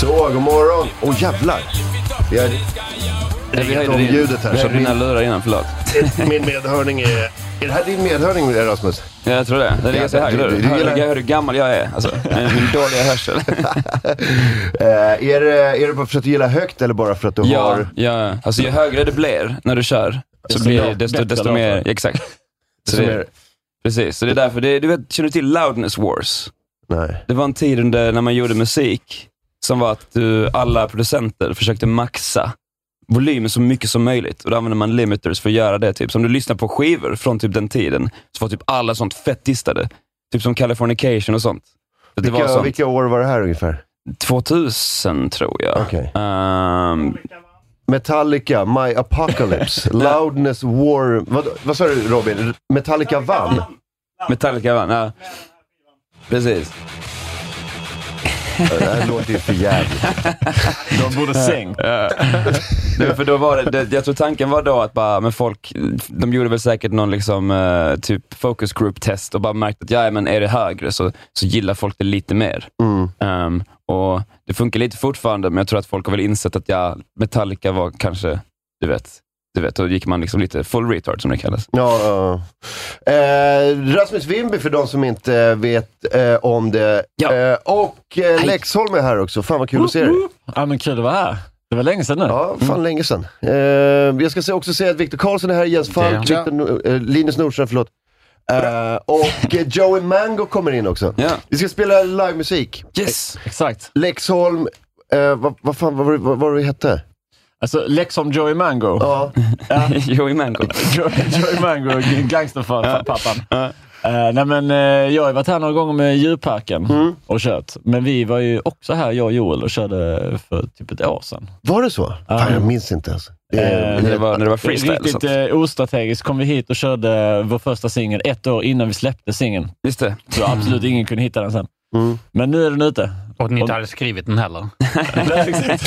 Så, god morgon. Åh oh, jävlar. Vi har Vi ringat om ljudet här. Vi Så hade dina lurar innan, förlåt. min medhörning är... Är det här din medhörning Rasmus? Ja, jag tror det. Den är Ja, ganska hög. du- Du, du hör, gillar- jag hör hur gammal jag är. Alltså, min dåliga hörsel. Eh, är, det, är det bara för att du gillar högt eller bara för att du ja, har... ja, alltså ju högre det blir när du kör, så Desto blir det desto, bättre desto låter mer, exakt. Så Desto det, precis, så det är därför, det, du vet, känner du till loudness wars? Nej. Det var en tid under när man gjorde musik som var att du, alla producenter försökte maxa volymen så mycket som möjligt. Och då använder man limiters för att göra det. Typ. Så om du lyssnar på skivor från typ den tiden, så var typ alla sånt fett distade. Typ som Californication och sånt. Så det var Vilka, sånt. vilka år var det här ungefär? 2000 tror jag. Okej. Ehm, Metallica, My Apocalypse, Loudness War... Vad, vad sa du Robin? Metallica vann? Metallica vann, ja. Precis. Det här låter ju för jävligt. De borde sänkt. Det, för då var det, jag tror tanken var då att bara, men folk, de gjorde väl säkert någon liksom, eh, typ focus group test och bara märkte att ja, men är det högre så, så gillar folk det lite mer. Mm. Ehm, och Det funkar lite fortfarande, men jag tror att folk har väl insett att ja, Metallica var kanske, du vet, du vet, då gick man liksom lite full retard som det kallas. Ja, ja. Eh, Rasmus Wimby för de som inte vet eh, om det. Ja. Eh, och eh, Lexholm är här också. Fan vad kul att se dig. Ja men kul att vara här. Det var länge sedan nu. Ja, fan länge sedan. Eh, jag ska också säga att Viktor Karlsson är här, Jens Falk, Ja. Victor, eh, Linus Nordström, förlåt. Eh, och Joey Mango kommer in också. Ja. Vi ska spela livemusik. Yes! Exakt. Lexholm, eh, vad, vad fan var det- vad, vad var det hette? Alltså Lexholm Joey Mango. Ja, Joey Mango. Joey, Joey Mango, gangsterpappan. Uh, nej men eh, jag har varit här några gånger med djurparken Mm. och kört. Men vi var ju också här, jag och Joel, och körde för typ ett år sedan. var det så? Fan, jag minns inte ens. Eh, När det var, när det var freestyle. Riktigt eh, ostrategiskt kom vi hit och körde vår första singel ett år innan vi släppte singeln. Just det. Så absolut ingen kunde hitta den sen. Mm. Men nu är den ute. Och ni inte hade skrivit den heller. Nej,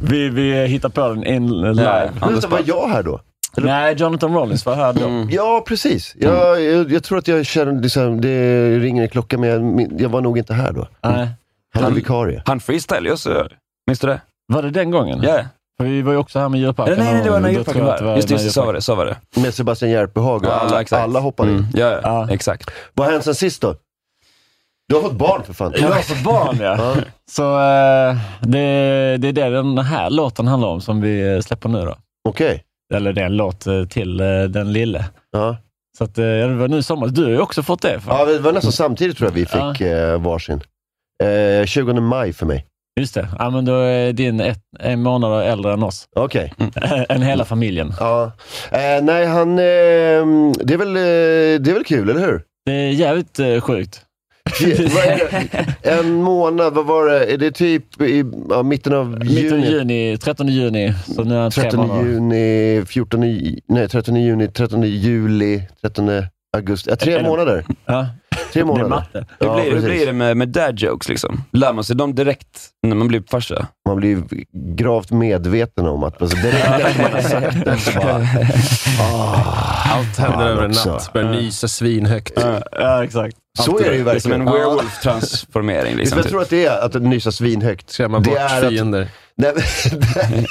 vi, vi hittar på den in live. Ja. Vänta, var jag här då? Nej, Jonathan Rollins var här då. Mm. Ja, precis. Jag, jag, jag tror att jag känner, liksom, det ringer en klocka, men jag, jag var nog inte här då. Nej. Han är vikarie. Han freestyle också. Minns du det? Var det den gången? Ja. För vi var ju också här med djurparken. Nej, nej, det var när djurparken var. Just det, just så var det. Så var det. Med Sebastian Järpehag och Ja, alla, alla hoppade in. Mm. Ja, ja, Ja. exakt. Vad har hänt sen sist då? Du har fått barn för fan. Jag var för barn ja. Ja. Så eh, det, det är det den här låten handlar om som vi eh, släpper nu då. Okej. Eller det är en låt eh, till eh, den lille. Ja. Så att, eh, det var nu i sommar. Du har ju också fått det. Fan. ja, det var nästan samtidigt tror jag vi fick eh, varsin. Eh, 20 maj för mig. Just det. Ja, men då är din ett, en månad äldre än oss. Okej. än hela familjen. Ja. Eh, nej, han... Eh, det, är väl, eh, det är väl kul, eller hur? Det är jävligt eh, sjukt. Det? En månad, vad var det? Är det typ i ja, mitten av Mitten juni? juni, 13 juni. Så nu är han tre 13 månader. juni, 14 i- nej 13 juni, 13 juli, 13 augusti. Ja, tre det- månader. Ja, Tre det månader. Hur, Ja, blir, hur blir det med, med dad jokes liksom? Lär man sig dem direkt när man blir farsa? Man blir gravt medveten om att alltså, direkt efter man har sagt det så bara... Allt händer över en natt. Börjar mysa svinhögt. Ja, exakt. Så är det ju Det är som verkligen. en werewolf-transformering. Liksom, jag typ. tror att det är? Att nysa svinhögt. Skrämma Det bort är att- fiender. Nej,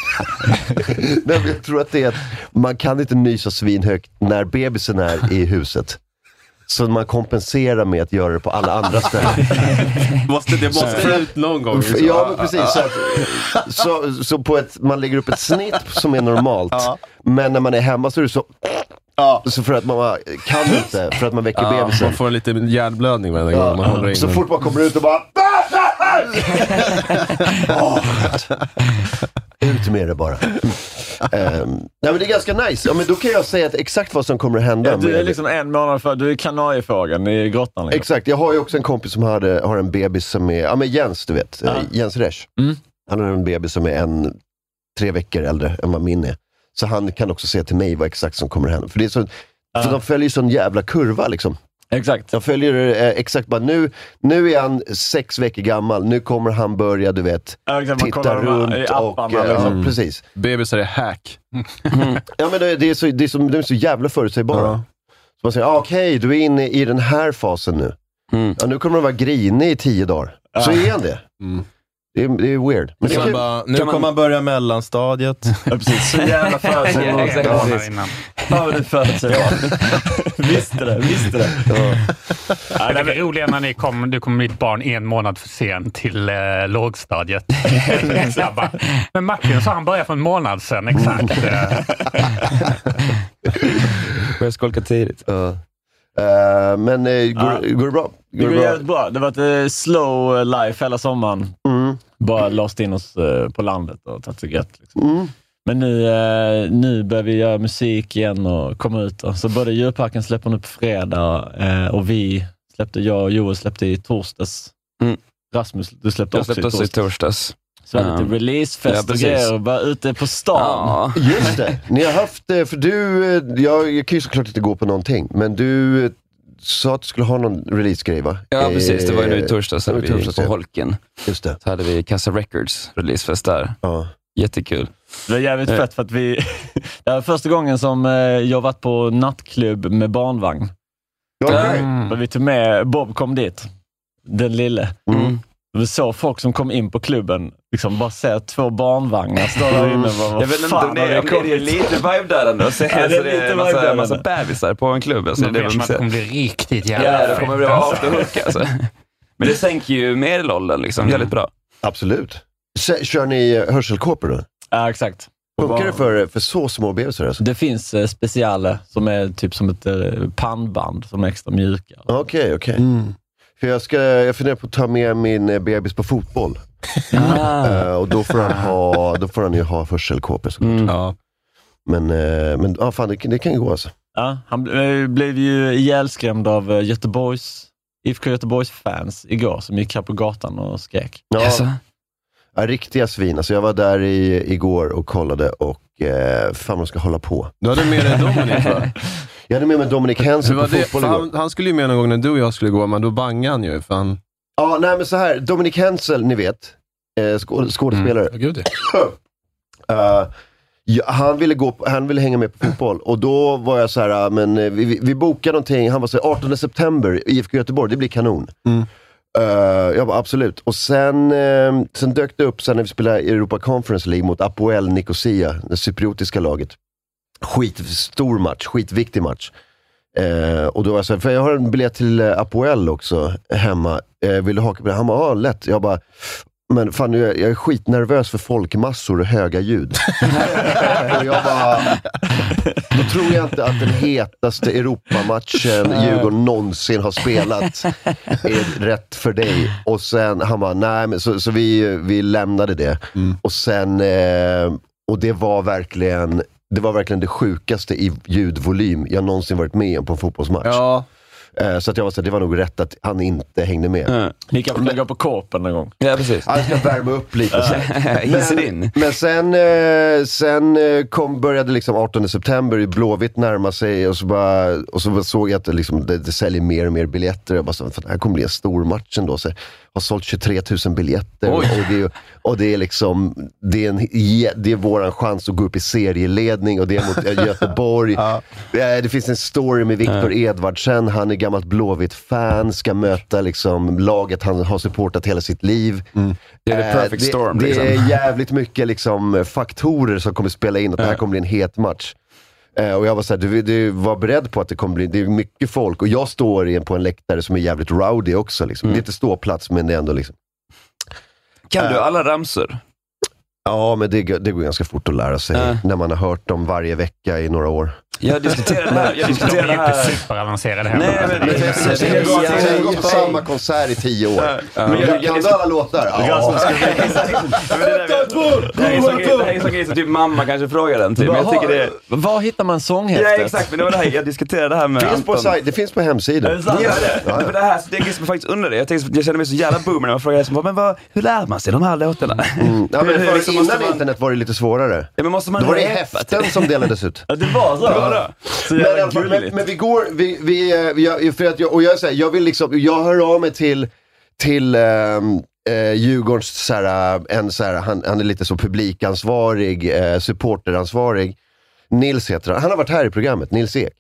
Nej, men jag tror att det är att man kan inte nysa svinhögt när bebisen är i huset. Så man kompenserar med att göra det på alla andra ställen. måste, det måste ut någon gång. Liksom. Ja, men precis. Så, att, så, så på ett, man lägger upp ett snitt som är normalt, men när man är hemma så är det så... Så för att man bara kan inte, för att man väcker Ja, bebisen. man får en liten hjärnblödning varje gång man håller in Så fort man kommer ut och bara... Åh, ut med det bara. Ehm, nej men det är ganska nice. Ja, men då kan jag säga att exakt vad som kommer att hända. Ja, du är liksom en månad för du är kanariefågeln i grottan. Liksom. Exakt, jag har ju också en kompis som hade, har en bebis som är, ja men Jens du vet, Ja. eh, Jens Resch. Mm. Han har en bebis som är en, tre veckor äldre än vad min är. Så han kan också säga till mig vad exakt som kommer att hända. För, det är så, för de följer ju sån jävla kurva liksom. Exakt. De följer eh, exakt bara, nu, nu är han sex veckor gammal, nu kommer han börja, du vet, Ja, exakt. Titta runt och... eh, liksom. Ja, precis. Bebisar är hack. Ja men det, det, är så, det, är så, de är så jävla förutsägbara. Ja. Så man säger, ah, okej, du är inne i den här fasen nu. Mm. Ja, nu kommer han vara grinig i tio dagar. Så är han det. Mm. Det är, det är weird. Men det är Så kul. bara, nu Kan man- kommer man börja mellanstadiet. Ja, precis. Så jävla förutsägbart. Ja. Fan vad du är förutsägbar. visste det, visste det. Ja, det är roligare när ni kom, du kom med ditt barn en månad för sent till eh, lågstadiet. Men Martin sa han började för en månad sedan exakt. Eh, Börjar skolka tidigt. Ja. Eh, men eh, går, går det bra? Det går jävligt bra. Det har varit eh, slow life hela sommaren. Mm. Bara låst in oss eh, på landet och tagit det gött. Liksom. Mm. Men nu, eh, nu börjar vi göra musik igen och komma ut. Och, så både Djurparken släpper nu på fredag eh, och vi släppte, jag och Joel släppte i torsdags. Mm. Rasmus, du släppte Jag också släppte i också i torsdags. torsdags. Så Ja. lite releasefest Ja, och precis. grejer och bara ute på stan. Ja. Just det, ni har haft, för du, jag, jag kan ju såklart inte gå på någonting, men du sa att du skulle ha någon releasegrej va? Ja, precis. Det var ju nu i Eh, torsdags, i torsdags, på ja. Holken. Just det. Så hade vi Casa Records releasefest där. Ja. Jättekul. Det var jävligt Eh. fett för att vi... det var första gången som eh, jag varit på nattklubb med barnvagn. Okej. Och vi tog med, Bob kom dit, den lille. Mm. Vi såg folk som kom in på klubben, liksom bara ser två barnvagnar stå där inne. Bara, Jag vet inte om det är, om det är lite vibe där ändå. Så, Ja, det är så det lite är massa, massa bebisar på en klubb. Alltså, det vet man att det kommer bli riktigt jävla Ja, det kommer bli alltså. afterhook alltså. Men det sänker ju medelåldern liksom, jävligt bra. Absolut. Kör ni eh, hörselkåpor då? Ja, exakt. Funkar det för, för så små bebisar alltså? Det finns eh, specialer som är typ som ett eh, pannband som är extra mjuka. Okej, okej. För jag, ska, jag funderar på att ta med min bebis på fotboll. Ah. Eh, och då får, han ha, då får han ju ha hörselkåpor såklart. Mm. Ja. Men, eh, men ah, fan, det, kan- det kan ju gå alltså. Ja, han eh, blev ju ihjälskrämd av Göteborgs, IFK Göteborgs fans igår som gick här på gatan och skrek. Ja, Alltså, ja, riktiga svin. Alltså, jag var där i, igår och kollade och eh, fan man ska hålla på. Du hade med dig Dominic va? Jag hade med mig Dominic Hansen på fotboll igår. han, han skulle ju med någon gång när du och jag skulle gå, men då bangade han ju. För han... Ja, nej men så här. Dominic Hensel, ni vet. Eh, skå, skådespelare. Gud ja. Eh, ja, han, ville gå på, han ville hänga med på fotboll och då var jag så här, ah, men eh, vi, vi, vi bokade någonting. Han var så här, 18 september, IFK Göteborg, det blir kanon. Mm. Eh, jag bara absolut. Och sen, eh, sen dök det upp sen när vi spelade Europa Conference League mot Apoel Nicosia, det cypriotiska laget. Skitstor match, skitviktig match. Eh, och då var jag så här, för jag har en biljett till eh, Apoel också hemma. Eh, vill du haka på det? Han bara, ja lätt. Jag bara, men fan jag, jag är skitnervös för folkmassor och höga ljud. och jag bara, då tror jag inte att den hetaste Europamatchen Djurgården någonsin har spelat är rätt för dig. Och sen, han bara, nej men så, så vi, vi lämnade det. Och sen, eh, och det var verkligen det var verkligen det sjukaste i ljudvolym jag någonsin varit med om på en fotbollsmatch. Ja, så att jag var så här, det var nog rätt att han inte hängde med. ja. Ni kanske kan gå på kåpen någon gång. ja, precis. Ja, Jag ska värma upp lite. sen. In. Men sen, eh, sen eh, kom, började liksom 18 september, Blåvitt närma sig och så, bara, och så såg jag att det, liksom, det, det säljer mer och mer biljetter. Jag bara, så, det här kommer bli en stor match ändå. Så har sålt 23 000 biljetter och det, och det är liksom, det är, en, det är våran chans att gå upp i serieledning och det är mot eh, Göteborg. Eh, Det finns en story med Viktor Edvardsen, han är gammalt Blåvitt-fan, ska möta liksom, laget han har supportat hela sitt liv. Det är the Eh, perfect det, storm. Det liksom. är jävligt mycket liksom, faktorer som kommer spela in och det här kommer bli en het match. Eh, och jag var såhär, du, du var beredd på att det kommer bli, det är mycket folk och jag står på en läktare som är jävligt rowdy också. Liksom. Det är inte ståplats men det är ändå liksom. Kan du Äh. alla ramsor? Ja, men det, går- det går ganska fort att lära sig Äh. när man har hört dem varje vecka i några år. Jag diskuterade det här. Jag De diskuterade är det inte här. superavancerade Nej, heller. men- Men jag det är- har gått på samma konsert i tio år. Ja. Men jag, kan du alla låtar? Ja. Det här är en sån grej- det här är en sån grej som typ mamma kanske frågar den. Men jag tycker det... Var hittar man sånghäftet? Ja exakt, men det var det här, jag diskuterade det här med Finns på, Anton. saj- det finns på hemsidan. Det? Det gör det. Det, det här, det är en grej som jag faktiskt undrar det. Jag, tänkte, jag kände mig så jävla boomer när man men vad, hur lär man sig de här låtarna? Mm. Ja, men liksom innan man- internet var det lite svårare. Ja, men måste man Då var det häften som delades ut. Ja, det var så? Det var det. Så Men, fall, men, men vi går, vi, vi, eh, jag, för att jag, och jag, säger, jag vill liksom, jag hör av mig till, till eh, Djurgårdens, så här, en, så här, han, han är lite så publikansvarig, eh, supporteransvarig. Nils heter han, han har varit här i programmet, Nils Ek.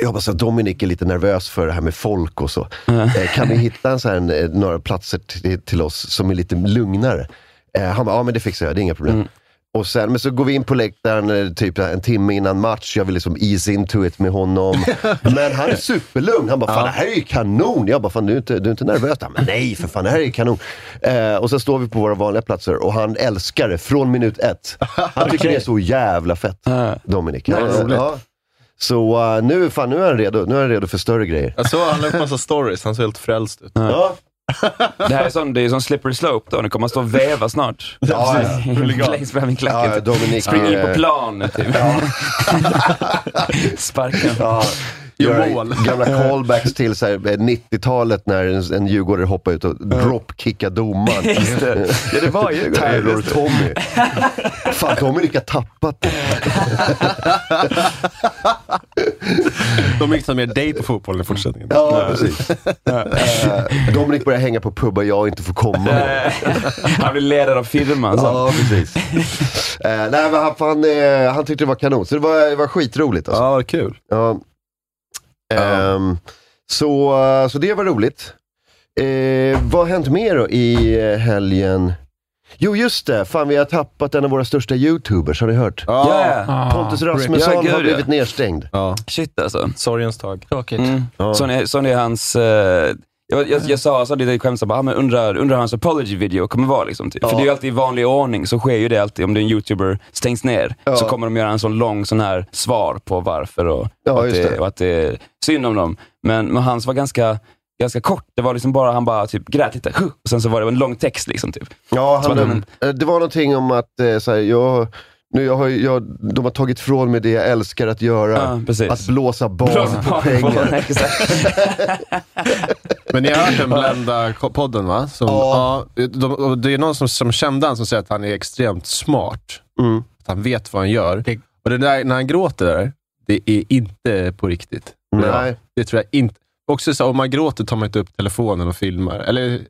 Jag bara så här, Dominic är lite nervös för det här med folk och så. Eh, kan vi hitta en, så här, en, eh, några platser till, till oss som är lite lugnare? Eh, han bara, ja men det fixar jag, det är inga problem. Och sen, men så går vi in på läktaren eh, typ en timme innan match, jag vill liksom ease into it med honom. Men han är superlugn, han bara, fan det här är ju kanon. Jag bara, fan du är inte, du är inte nervös? Han, men nej för fan det här är ju kanon. Eh, och så står vi på våra vanliga platser och han älskar det från minut ett. Han tycker det är så jävla fett, Dominic. Ja. Så eh, nu, fan, nu är han redo, nu är han redo för större grejer. Jag såg han la upp massa stories, han ser helt frälst ut. Ja, Det här är sån, det är sån slippery slope då, nu kommer man stå och veva snart. ja, ja. Längst fram i ja klacken. Dominic. Spring in på eh, plan, typ. Sparka. Ja, Gör. Gamla callbacks till så här, eh, 90-talet när en, en djurgårdare hoppade ut och dropkickade domaren. Just det. Ja, det var ju Terror-Tommy. Fan, Dominic har tappat det. De gick mer dig på fotbollen i fortsättningen. Ja, precis. Eh, Dominic börjar hänga på pubbar jag inte får komma. Han blir ledare av firman. Så. Ja, precis. Eh, nej, men han, fan, eh, han tyckte det var kanon, så det var, det var skitroligt. Alltså. Ja, kul. Ja. Ehm, så, så det var roligt. Eh, vad har hänt mer då i helgen? Jo just det, fan vi har tappat en av våra största youtubers, har ni hört? Ja, Ah, Pontus Rasmusson Ja, gud, har ja. blivit nedstängd. Ja, shit alltså. sorgens tag. Tråkigt. Mm. Ja. Sån, är, sån är hans... eh, jag, jag, jag sa så lite skämtsamt, ah, men undrar, undrar hur hans apology video kommer vara. Liksom, typ. Ja. För det är ju alltid i vanlig ordning, så sker ju det alltid. Om det är en youtuber stängs ner, Ja. så kommer de göra en sån lång sån här svar på varför och, Ja, och, att, det, det. och att det är synd om dem. Men, men hans var ganska, ganska kort. Det var liksom bara, han bara typ grät lite, och sen så var det en lång text. Liksom, typ. Ja, han, de- eh, det var någonting om att eh, så här, jag, nu, jag har, jag, de har tagit ifrån mig det jag älskar att göra. Ja. Att blåsa barn Blåsa på pengar. Men ni har hört den Blenda-podden va? Som, Ja. ja. de, det är någon som, som kände han som säger att han är extremt smart. Mm. Att han vet vad han gör. Det- Och det där, när han gråter där, det är inte på riktigt. Nej. Det tror jag inte. Också så, om man gråter tar man inte upp telefonen och filmar. Eller?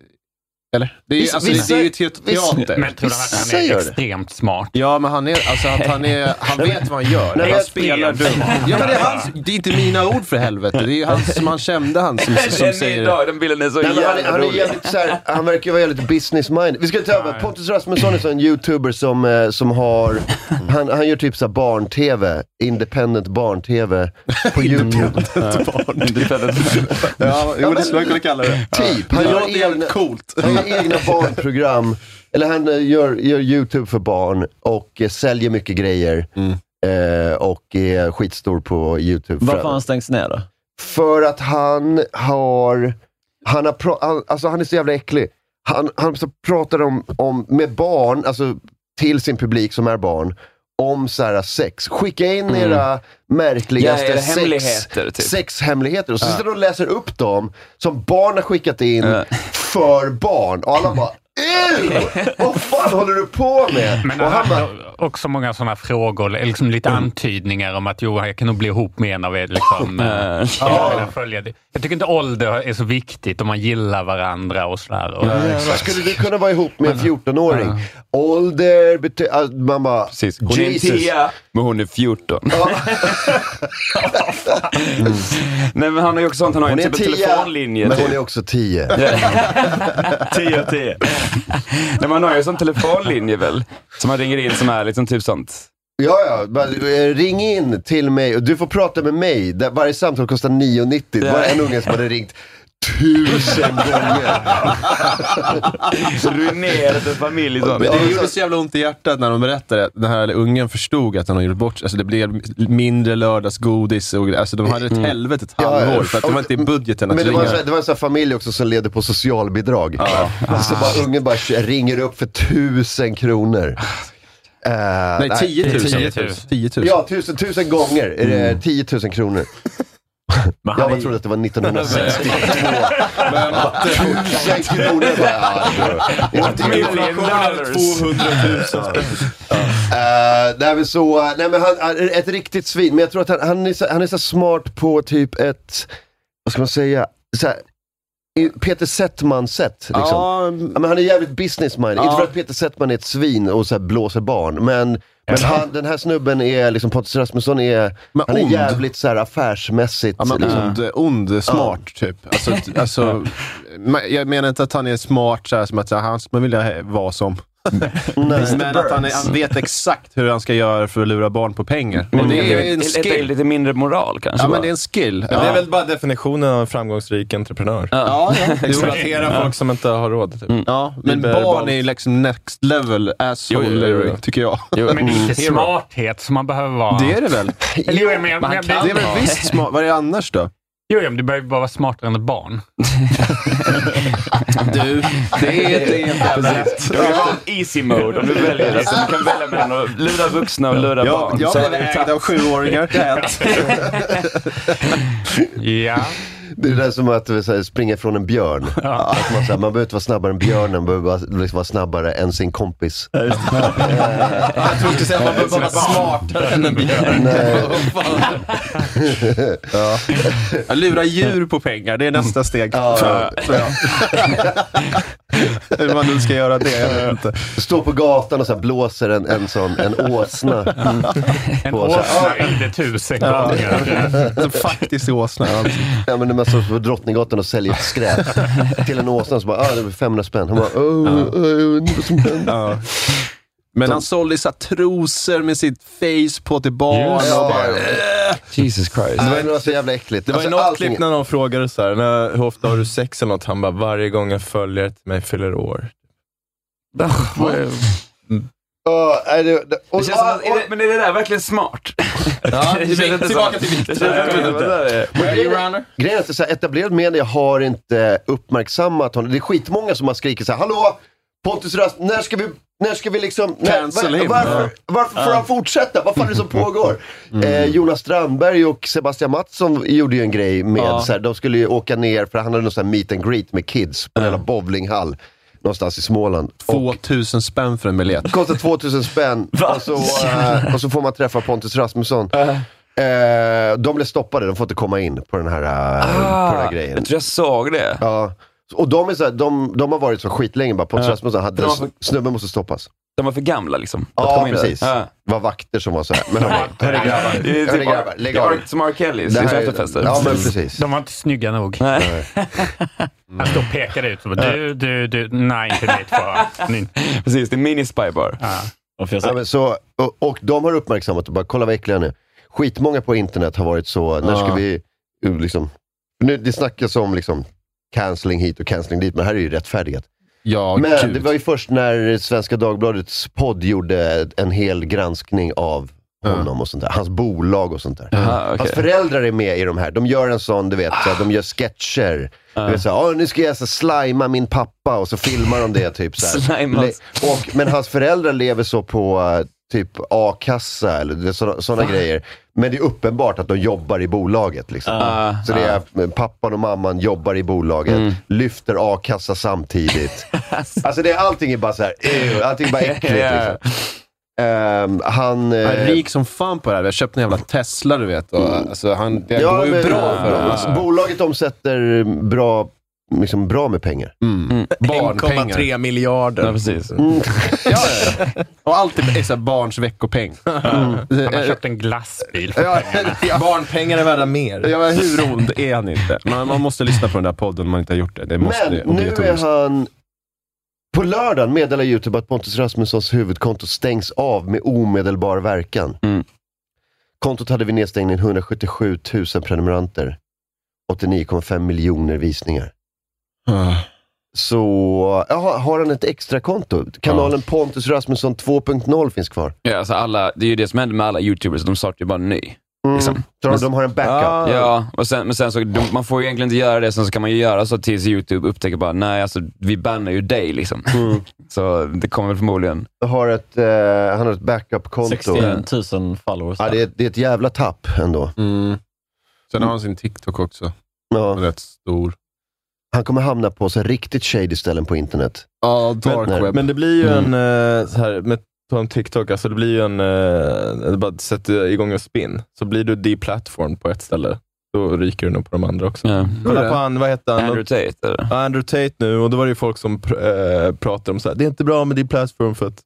Eller? Det är, Vissa- alltså, vissa- det är ju te- teater. Men tror du att han är det. extremt smart? Ja, men han, är, alltså, att han, är, han vet vad han gör. Nej, han spelar dum. Ja, men det, är hans, det är inte mina ord för helvete. Det är ju han som han kände han som, som Den, säger idag, den bilden är så Nej, men han, är- jävla han, är jävligt, så här, han verkar vara jävligt business minded. Vi ska ta över. Pontus Rasmusson är så en youtuber som, eh, som har, han, han gör typ så här barn-tv, independent barn-tv på youtube. Ja, jo, det skulle man kunna kalla det. Typ, han Det gör, låter jävligt coolt. Egna barnprogram, eller han eh, gör, gör youtube för barn och eh, säljer mycket grejer. Eh, och är skitstor på youtube. Varför har han stängts ner då? För att han har, han har pra- han, alltså han är så jävla äcklig. Han, han så pratar om, om, med barn, alltså till sin publik som är barn, om så här sex. Skicka in era märkligaste Ja, sex, hemligheter, typ. sexhemligheter. Och så sitter de och läser upp dem som barn har skickat in Ja. för barn. Och alla bara! Vad fan håller du på med? Men och han bara, också många sådana frågor, liksom lite antydningar om att jo, jag kan nog bli ihop med en av er. Liksom, Ja. eh, vilja följa det. Jag tycker inte ålder är så viktigt om man gillar varandra och sådär. Och, skulle du kunna vara ihop med en 14-åring? Ålder, bety- äh, man bara, Precis. Hon är en Jesus. tia, men hon är 14. Nej men han har ju också sånt, han har ju är typ en telefonlinje. men typ. hon är också 10. 10 av 10. Nej, man har ju en sån telefonlinje väl, som man ringer in som är liksom typ sånt. Ja, ja. Bara, eh, ring in till mig och du får prata med mig. Där varje samtal kostar 9,90. Det var en unge som hade ringt tusen gånger. Ruinerat en familj. Så. Men det gjorde så jävla ont i hjärtat när de berättade att den här ungen förstod att han har gjort bort. Alltså det blev mindre lördagsgodis och alltså de hade ett helvete ett Ja, ja. halvår för att det var inte i budgeten att Men det var, en ringa. sån här- det var en sån här familj också som levde på socialbidrag. Så bara, ungen bara ringer upp för tusen kronor. Eh, Nej, 10 000. 10 000. 10 000. Ja, tusen, tusen gånger det 10 000 kronor. Men Jag han är, trodde att det var 1962. Tusen kronor bara, ja, det var- det var inte Million dollars. 200 000 Eh, nej men så, nej men han, ett riktigt svin. Men jag tror att han, han, är, så, han är så smart på typ ett, vad ska man säga, så här, Peter Settman-sätt. Liksom. Ja, Ja, men han är jävligt business-minded. Ja. Inte för att Peter Settman är ett svin och så här blåser barn, men, men han, den här snubben är, liksom Pontus Rasmusson är, Men han är ond. jävligt så här affärsmässigt. Ja, men liksom. ond, ond, smart typ. Alltså, alltså, jag menar inte att han är smart så här, som att så här, han skulle vilja vara som. Nej. Men att han, är, han vet exakt hur han ska göra för att lura barn på pengar. Och det är en Lite, skill. lite mindre moral kanske. Ja, bara. men det är en skill. Det är väl bara definitionen av en framgångsrik entreprenör. Ja, ja. Exploatera folk som inte har råd. Typ. ja men Liber- barn är ju liksom next level asshole, Jo, jo, jo, jo. tycker jag. Men det är inte smarthet som man behöver vara. Det är det väl? Eller, jo, men, jag- men, Det är väl visst smart. Vad är det annars då? Jo, jo, men du behöver bara vara smartare än ett barn. Du, det är det jävla Du kan vara easy mode om du väljer. Alltså, du kan välja mellan att lura vuxna och lura barn. Jag blev ägd av sjuåringar. Ja. Det är det där som att så här, springa ifrån en björn. Att man, så här, man behöver inte vara snabbare än björnen, man behöver bara liksom vara snabbare än sin kompis. Jag tror du säga att man behöver vara smartare än en björn. Nej. Ja. Jag lurar djur på pengar, det är nästa steg. Ja. Jag. Hur man nu ska göra det, jag vet inte. Stå på gatan och så här blåser en, en sån, en åsna. En så här, åsna ringde tusen gånger. En faktisk åsna. Alltså. Ja men står på Drottninggatan och säljer skräp till en åsna så bara, ah det var 500 spänn. Han bara, oh, oh, jag vet inte vad som hände. Ja. Men han sålde så trosor med sitt face på till barn. Det. bara, Jesus Christ. Det var så jävla äckligt. Det var Alltså, något allting- klipp när någon frågade så här, när, hur ofta har du sex eller något? Han bara, varje gång en följare till mig fyller år. Nej, det, det, och, Det känns som att, är det, men är det där verkligen smart? Ja, Det känns inte tillbaka till är- Grejen är att så här, etablerad media har inte uppmärksammat honom. Det är skitmånga som har skrikit så här, hallå Pontus Rast, när ska vi, när ska vi liksom, när, him. varför, varför får han fortsätta? Vad fan är det som pågår? Eh, Jonas Strandberg och Sebastian Mattsson gjorde ju en grej med, Ja. så här, de skulle ju åka ner, för han hade någon sån här meet and greet med kids på en jävla bowlinghall någonstans i Småland. Och 2000 spänn för en biljett. det kostar 2000 spänn och så, eh, och så får man träffa Pontus Rasmusson. Eh, de blev stoppade, de får inte komma in på den här, eh, på den här grejen. Jag tror jag såg det. Ja. Och de, är så här, de, de har varit så skitlänge bara, Pontus. Rasmusson, hade, snubben måste stoppas. De var för gamla liksom. Ja, precis. Ja. Det var vakter som var så här. Men han bara, hörni grabbar, Det är hörni typ grabbar, lägg av. Som R. Kellys Det här är- efterfester. Ja men precis. De var inte snygga nog. Nej. Han stod och pekade ut. Bara, du, du, du. Nej, inte för. Ni- Precis, det är mini spybar. Ja. och för jag Ja, men så, och, och de har uppmärksammat och bara, kolla vad äckliga ni är. Skitmånga på internet har varit så, när ska Ja. vi, uh, liksom, nu, det snackas om liksom cancelling hit och cancelling dit, men här är ju rättfärdigat. Ja, Men gud. det var ju först när Svenska Dagbladets podd gjorde en hel granskning av honom och sånt där. Hans bolag och sånt där. Aha, okej. Hans föräldrar är med i de här. De gör en sån, du vet, så här, de gör sketcher. Du vet, så här, "Åh, nu ska jag så slima min pappa och så filmar de det. Typ, så och, men hans föräldrar lever så på eh, typ a-kassa eller sådana grejer. Men det är uppenbart att de jobbar i bolaget. Liksom. Ah, Så det är eh, pappan och mamman jobbar i bolaget, Mm. lyfter a-kassa samtidigt. alltså det är, allting är bara så här, ew, allting är bara äckligt. Ja. Liksom. Ehm, han... Han eh, är rik som fan på det här. Vi har köpt en jävla Tesla, du vet. Och, alltså, han, det går ju men- bra för honom. alltså, Alltså. Bolaget omsätter bra, liksom bra med pengar. Mm. Barnpengar. 1,3 miljarder. Ja, precis. Mm. Ja, ja. Och allt är så här barns veckopeng. Han har köpt en glassbil för Ja, pengarna. ja, Barnpengar är värda mer. ja, men hur ond är han inte? Man, man måste lyssna på den där podden om man inte har gjort det. Det måste Men nu är han På lördagen meddelar YouTube att Pontus Rasmussons huvudkonto stängs av med omedelbar verkan. Mm. Kontot hade vid nedstängningen 177 000 prenumeranter. 89,5 miljoner visningar. Så, jaha, har han ett extra konto? Kanalen Pontus Rasmusson 2.0 finns kvar. Ja, alltså alla, det är ju det som händer med alla YouTubers, de startar ju bara ny. Mm. Liksom. Så de, de har en backup. Ja, och sen, men sen så, de, man får ju egentligen inte göra det, sen så kan man ju göra så tills YouTube upptäcker bara, nej alltså vi bannar ju dig liksom. Mm. Så det kommer väl förmodligen. Har ett, eh, han har ett backup-konto. 61 000 followers. Ja, det, är, det är ett jävla tapp ändå. Mm. Sen har han sin TikTok också. Ja. Rätt stor. Han kommer hamna på så riktigt shady ställen på internet. Ja, dark Men- web. Men det blir ju Mm. en, eh, så här, med, på en TikTok, alltså det blir ju en, eh, bara sätta igång en spin, så blir du deplatformed på ett ställe. Då ryker du nog på de andra också. Ja. Kolla på han, vad heter han? Andrew Tate, eller? Andrew Tate nu, och då var det ju folk som pr- eh, pratade om så här, det är inte bra med deplatform för att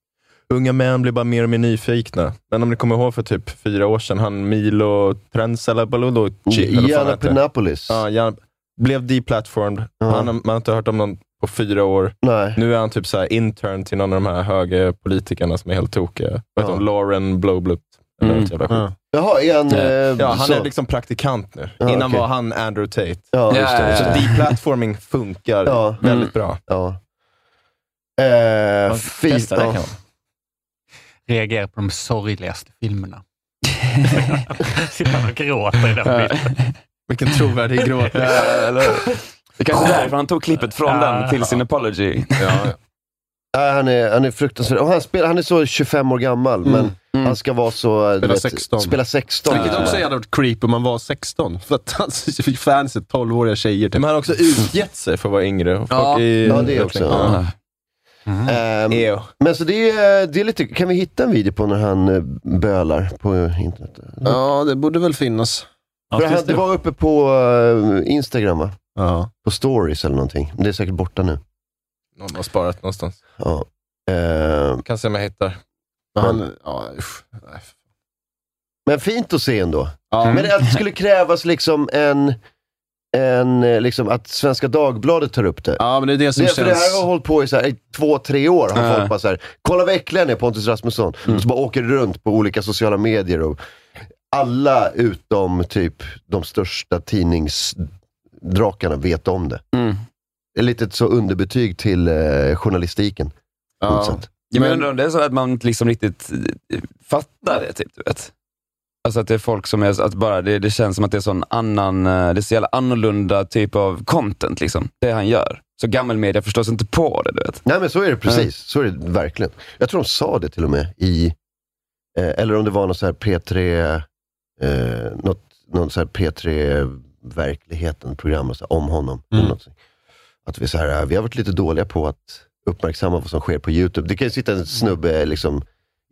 unga män blir bara mer och mer nyfikna. Men om ni kommer ihåg för typ fyra år sedan, han Milo Trensalapalulucci, eller vad fan Gianna heter. Pinapolis. Ja, Jan, blev deplatformed. Har- man har inte hört om någon på fyra år. Nej. Nu är han typ så här intern till någon av de här höga politikerna som är helt tokiga. Vad heter hon? Lauren Blowblut. Mm. Ja. Jaha, är han... Eh, Ja, han så? är liksom praktikant nu. Ja, Innan okej. var han Andrew Tate. Ja, just det. Ja, Just Så det. deplatforming funkar Ja. väldigt bra. Ja. Eh, Man det ja. kan man. Reagerar på de sorgligaste filmerna. Sitter han och gråter i den filmen. Vilken trovärdig gråt. Ja, eller? Det kanske är därför han tog klippet från den till sin apology. Ja. Nej, han, är, han är fruktansvärd. Och han, spelar, han är så 25 år gammal, men Mm. han ska vara så... du Spela vet, 16. Spela 16. Vilket också hade varit creep om man var 16. För att han fick fans 12-åriga tjejer. Typ. Men han har också utgett sig för att vara yngre. Och folk Ja. är- Ja, det också. Ja. Mm. Ew. men så det är, det är lite, kan vi hitta en video på när han eh, bölar på internet? Ja, det borde väl finnas. Ja, För det det- var uppe på eh, Instagram va? Ja. På stories eller någonting. Men det är säkert borta nu. Någon har sparat någonstans. Ja. Ehm, Kan se om jag hittar. Men Han, ja, usch. Nej. men fint att se ändå. Ja, Men att det skulle krävas liksom en, en eh, liksom att Svenska Dagbladet tar upp det. ja, men det är det som Det, för det här har hållit på i, så här, i två, tre år. Har Ja. folk bara så här, kolla vad äcklig han är, Pontus Rasmusson. Mm. Och så bara åker det runt på olika sociala medier. Och alla utom typ de största tidningsdrakarna vet om det. Mm. Det är lite ett så underbetyg till eh, journalistiken. Ja. Jag Men- undrar om det är så att man inte liksom riktigt eh, fattar det, typ, du vet. Alltså att det är folk som är, att bara, det, det känns som att det är sån annan, eh, det är så jävla annorlunda typ av content, liksom. Det han gör. Så gammelmedia förstås inte på det, du vet. Nej men så är det precis. Så är det verkligen. Jag tror de sa det till och med i, eh, eller om det var något så här P3, eh, något, något så här P3 verkligheten program och så här, om honom. Mm. Att vi, så här, eh, vi har varit lite dåliga på att uppmärksamma vad som sker på YouTube. Det kan ju sitta en snubbe liksom,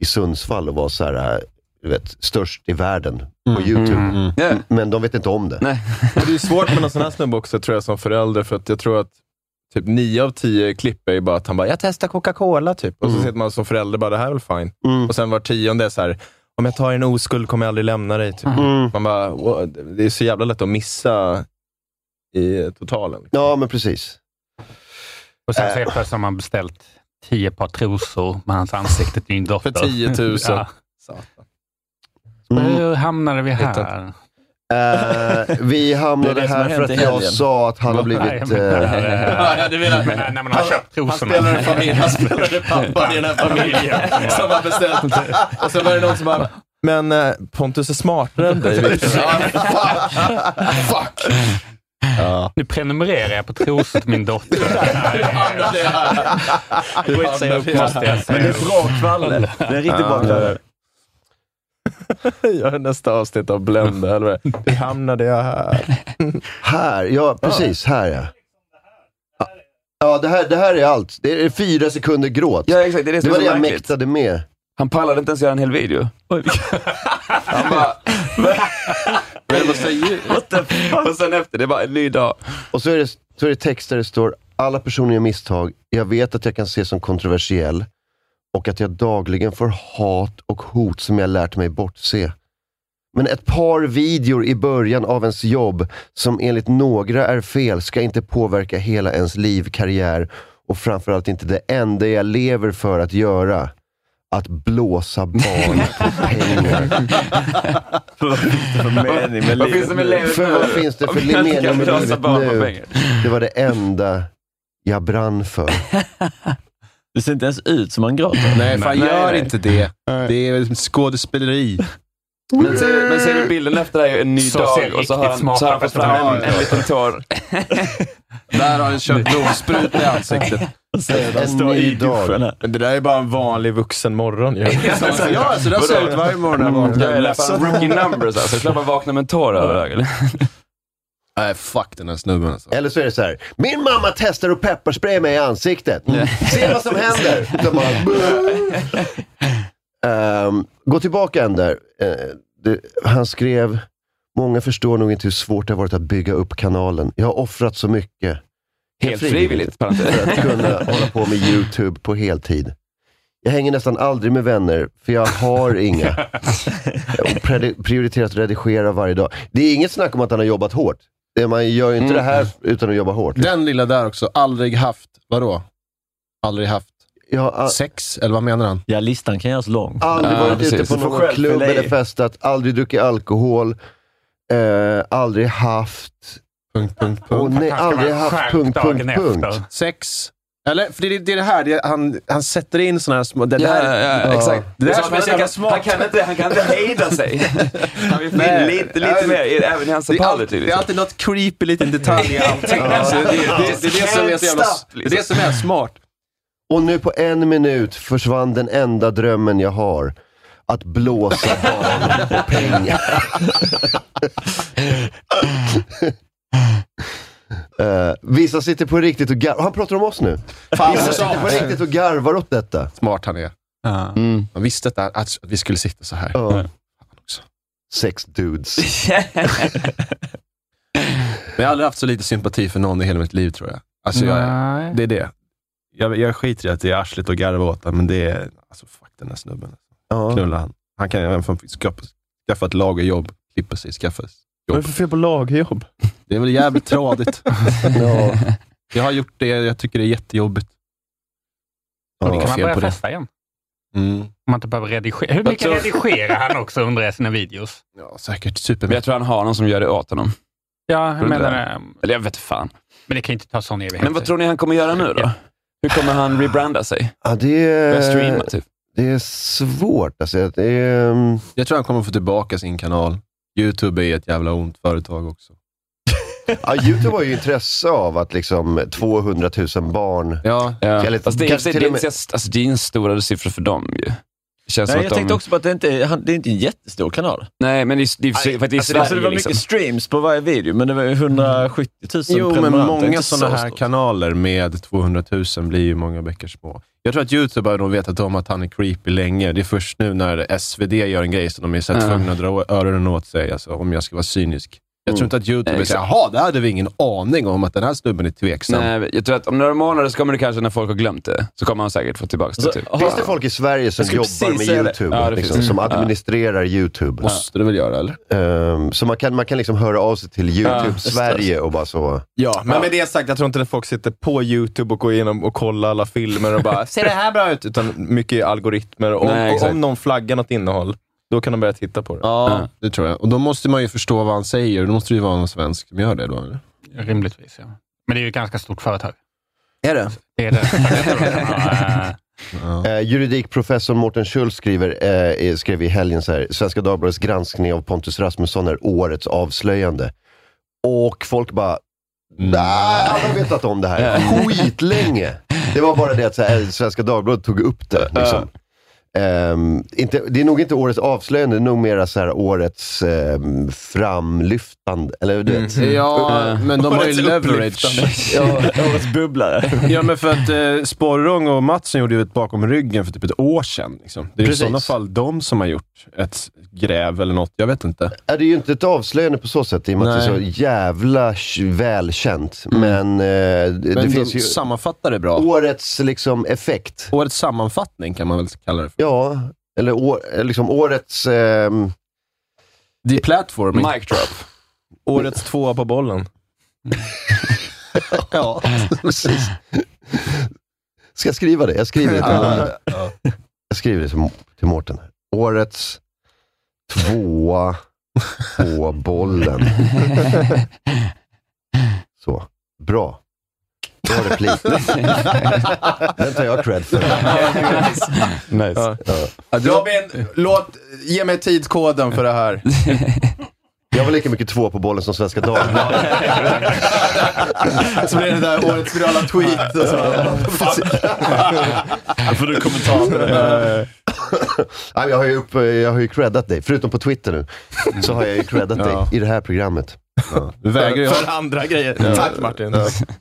i Sundsvall och vara så här, eh, du vet, störst i världen på Mm. YouTube. Mm. Ja. Men de vet inte om det. Nej. Det är svårt med någon sån här snubbe också, tror jag, som förälder, för att jag tror att typ nio av tio klipp är ju bara att han bara, jag testar Coca-Cola, typ. Och så Mm. sitter man som förälder bara, det här är väl fine. Mm. Och sen var tionde är så här, om jag tar en oskuld kommer jag aldrig lämna dig. Typ. Mm. Man bara, "Wow, det är så jävla lätt att missa i totalen. Ja, men precis. Och sen så Äh. helt plötsligt har man beställt tio par trosor med hans ansikte till din dotter. För 10 000. Ja. Satan. Mm. Hur hamnade vi Hittat. här? Eh, vi hamnade här för att jag helgen. sa att han har blivit... Eh, Han spelade familj, han spelade pappa i den här familjen som har beställt. Och sen var det någon som bara, men eh, Pontus är smartare än dig Victor. Fuck! fuck. Ja. Nu prenumererar jag på trosor till min dotter. Skitsa upp måste jag Men det är bra kvaller. Det är riktigt bra kvaller. Gör nästa avsnitt av vad? Hur hamnade jag här? Här, ja precis. Här ja. Ja, det här, det här är allt. Det är fyra sekunder gråt. Ja, exakt. Det är det det var är det så jag märkligt. mäktade med. Han pallade inte ens göra en hel video. Han bara... Men vad säger Och sen efter, det är bara en ny dag. Och så är, det, så är det text där det står, alla personer gör misstag. Jag vet att jag kan ses som kontroversiell och att jag dagligen får hat och hot som jag lärt mig bortse. Men ett par videor i början av ens jobb som enligt några är fel ska inte påverka hela ens liv, karriär och framförallt inte det enda jag lever för att göra. Att blåsa barn på pengar. Vad finns det för mening med det livet? För nu? vad finns för mening med livet. Det var det enda jag brann för. Det ser inte ens ut som han gråter. Nej, fan Nej, gör nej. inte det. Det är skådespeleri. Men ser, men ser du bilden efter det här är en ny Så dag ser och så har han, så han smarta fått fram en, personer en liten tår. Där har han kört blodspruta i ansiktet. En ny dag. Men det där är bara en vanlig vuxen morgon ju. Ja, så där ser det ut varje morgon när jag vaknar. Jag rookie numbers alltså. Jag klart vakna med en tår över ögonen. Nej, fuck den här snubben alltså. Eller så är det så här. Min mamma testar att pepparspray mig i ansiktet. Se vad som händer. Så bara, Ehm, gå tillbaka en där. Eh, det, han skrev, många förstår nog inte hur svårt det har varit att bygga upp kanalen. Jag har offrat så mycket. Helt frivilligt. För att kunna hålla på med YouTube på heltid. Jag hänger nästan aldrig med vänner, för jag har inga. Och predi- prioriterat att redigera varje dag. Det är inget snack om att han har jobbat hårt. Det- Man gör ju inte det här utan att jobba hårt. Den lilla där också, aldrig haft, vadå? Aldrig haft Jag har a- sex, eller vad menar han? Ja, listan kan göras lång. aldrig Ja, varit precis. ute på någon själv klubb eller festat, aldrig druckit alkohol, eh, aldrig haft... Punkt, punkt, punkt. nej, Han ska aldrig haft punkt, punkt, punkt. efter. Sex. Eller, för det, det är det här, det, han, han sätter in såna här små... Det Ja, där, ja, ja, exakt. Det Det där är som är så han, kan, smart. han, kan inte, han kan inte hejda sig. Han vill få in lite, lite Ja, mer, i- även i hans det, är all, apology. det är Liksom. alltid något creepy liten detalj i allting. Alltså, det, det, det, det är det som är så jävla... Det är det som är smart. Och nu på en minut försvann den enda drömmen jag har. Att blåsa barn på pengar. Eh, vissa sitter på riktigt och garvar. Han pratar om oss nu. Fan, Vissa sitter på riktigt och garvar åt detta. smart han är. Ja. Mm. Man visste att, här- att vi skulle sitta så här. Också. Sex dudes. Men jag har aldrig haft så lite sympati för någon i hela mitt liv tror jag. Alltså, jag. Det är det. Jag, jag skiter i att det är arsligt och garva åt men det är... Alltså fuck den här snubben. Ja. Knulla han. Han kan även få skaffa, skaffa ett lagerjobb, klippa sig, skaffa Vad är jobb. det för fel på lagerjobb? Det är väl jävligt tradigt. Ja. Jag har gjort det, jag tycker det är jättejobbigt. Ja. Kan man börja på det. festa igen? Mm. Om man inte behöver redigera. Hur mycket tror- redigerar han också under sina videos? Ja, säkert Men jag supermycket. tror han har någon som gör det åt honom. Ja, jag menar, det? Eller jag vet fan. men det kan inte ta sån evighet. Men vad tror ni han kommer göra nu då? Hur kommer han rebranda sig? Ja, det, Börja streama är, typ? det är svårt. Alltså, det är, um, Jag tror han kommer få tillbaka sin kanal. YouTube är ett jävla ont företag också. ja, Youtube har ju intresse av att liksom 200 000 barn Ja, Ja. Eller Fast det, är, kanske det, till är och med- alltså, det är en stora siffror för dem ju. Känns Nej, jag att tänkte de... också på att det inte är, han- det är inte en jättestor kanal. Nej, men det det för att det är Alltså, Sverige alltså, det var liksom. mycket streams på varje video, men det var ju 170 000 Jo, men många sådana så här stort. kanaler med 200 000 blir ju många bäckar små. Jag tror att YouTube har nog vetat om att han är creepy länge. Det är först nu när SvD gör en grej som de är så tvungna att dra öronen åt sig, alltså, om jag ska vara cynisk. Jag tror Mm. inte att YouTube Nej, är såhär, jaha, det hade vi ingen aning om att den här snubben är tveksam. Nej, jag tror att om några månader så kommer det kanske, när folk har glömt det, så kommer han säkert få tillbaka det. Så, Typ. Finns det folk i Sverige som jobbar med. YouTube? Ja, liksom, finns. som Ja. administrerar YouTube? Måste det väl göra, eller? Ehm, så man kan, man kan liksom höra av sig till YouTube. Sverige och bara så. Ja, men med det sagt, jag tror inte att folk sitter på YouTube och går igenom och kollar alla filmer och bara “ser det här bra ut?” utan mycket algoritmer. Om, Nej, om någon flaggar något innehåll, då kan de börja titta på det. Ja, det tror jag. Och då måste man ju förstå vad han säger. Då måste det ju vara någon svensk som gör det då, eller? Rimligtvis, ja. Men det är ju ett ganska stort företag. Är det? Det är det. Ja. Eh, juridikprofessorn Mårten Schultz skriver, eh, skrev i helgen så här, Svenska Dagbladets granskning av Pontus Rasmusson är årets avslöjande. Och folk bara, Mm. nej, alla har vetat om det här skitlänge. Det var bara det att så här, Svenska Dagbladet tog upp det. Liksom. Ehm, inte, det är nog inte årets avslöjande, det är nog mera så här, årets um, framlyftande. Eller du vet. Ja, men de har ju leverage. Ja, årets bubblare. Ja, men för att eh, Sporrong och Mattsson gjorde ju ett bakom ryggen för typ ett år sedan. Liksom. Det är i Precis. sådana fall de som har gjort ett gräv eller något. Jag vet inte. Det är ju inte ett avslöjande på så sätt i och med att det är så jävla välkänt. Men, eh, det, Men det de finns ju sammanfattar det bra. årets liksom, effekt. Årets sammanfattning kan man väl kalla det för. Ja, eller år, eller liksom årets... ehm, Deplatforming. Mic drop. Årets tvåa på bollen. ja, precis. Ska jag skriva det? Jag skriver det till, jag skriver det till, till Mårten. Årets tvåa på bollen. Så, bra. Bra replik. Den tar jag cred för. Nice. Ja. Robin, låt, ge mig tidskoden för det här. Jag var lika mycket två på bollen som Svenska Dagbladet. Så blir det där årets virala tweet. Och så. Då får du kommentar på det. Nej, jag har ju, upp, jag har ju creddat dig, förutom på Twitter nu, så har jag ju creddat dig i det här programmet. Du vägrar ju För andra grejer. Tack Martin.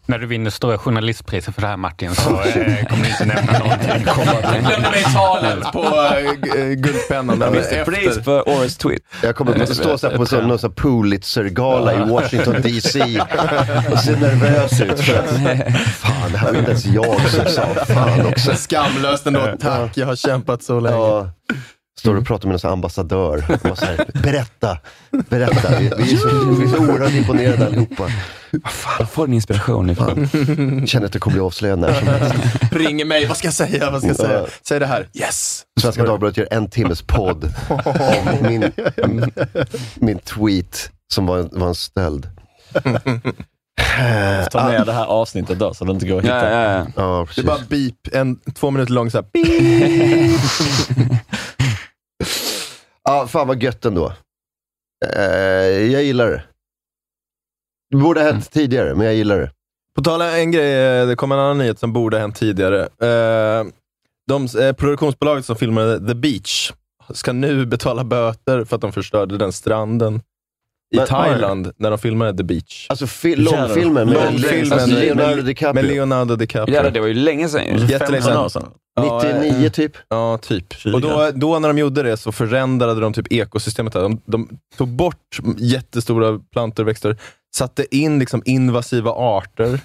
När du vinner stora journalistpriser för det här Martin så eh, kommer du inte nämna någonting. Jag glömde mig talet på äh, Guldpennan. Pris för årets tweet. Jag kommer att stå så här på sån, någon sån Pulitzer-gala i Washington DC och se nervös ut. För att, fan, det här var inte ens jag som sa. Fan också. Skamlöst ändå. Tack, jag har kämpat så länge. Står och pratar med en ambassadör. Och så här, berätta, berätta. Vi, vi, är så, vi är så oerhört imponerade allihopa. Jag får din inspiration ifrån. Känner att det kommer bli avslöjad när som helst. Ringer mig, vad ska jag säga? Vad ska jag säga? Säg det här. Yes! Svenska Dagbladet gör en timmes podd om min, min tweet som var en, var en stöld. Ta med det här avsnittet då, så det inte går att hitta. Ja, ja, ja. Ja, Det är bara beep, en två minuter lång så här, beep. Ja, fan vad gött ändå. Eh, jag gillar det. Det borde ha hänt tidigare, men jag gillar det. På tal om en grej, eh, det kom en annan nyhet som borde ha hänt tidigare. Eh, De, eh, produktionsbolaget som filmade The Beach ska nu betala böter för att de förstörde den stranden i Men- Thailand när de filmade The Beach. Alltså fi- långfilmen med, Långfilmen alltså, med- Leonardo Med DiCaprio. Leonardo DiCaprio. Jävlar, det var ju länge sedan ju. Jättelänge 15 år sedan. sedan. Ja, 99 typ. Ja, typ. 20. Och då, då när de gjorde det så förändrade de typ ekosystemet. där. De, de tog bort jättestora plantor och växter, satte in liksom invasiva arter.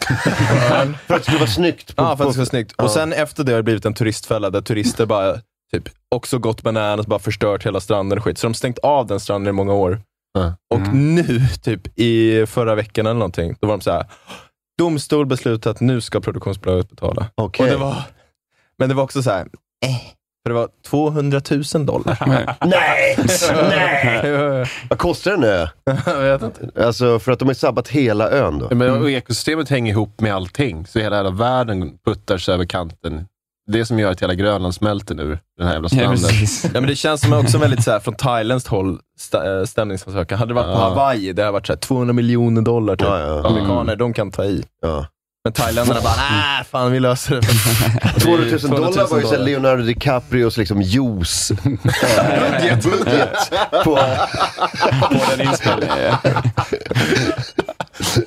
För att det skulle vara snyggt. På, Ja, för att det ska vara snyggt. Ja. Och sen efter det har det blivit en turistfälla där turister bara typ också gått bananas, bara förstört hela stranden och skit. Så de har stängt av den stranden i många år. Ja. Och nu, typ i förra veckan eller någonting, då var de så här. domstol beslutat att nu ska produktionsbolaget betala. Okej. Och det var, men det var också så här, eh, för det var 200 000 dollar. Nej! Nej! Vad kostar en ö? Jag vet inte. Alltså för att de har sabbat hela ön då. Men och ekosystemet hänger ihop med allting, så hela, hela världen puttar sig över kanten. Det som gör att hela Grönland smälter nu, den här jävla Ja, stranden. precis. Ja, men det känns som också väldigt så här, från thailändskt håll sta- eh, stämningsansökan. Hade det varit på Ja. Hawaii, det hade varit så här, 200 miljoner dollar. Typ. Ja, ja. Amerikaner, de kan ta i. Ja. Men thailändarna bara, nej, fan vi löser det. 200 000 dollar var ju så här dollar. Leonardo DiCaprios liksom juice. budget, budget på, På den inspelningen. ja.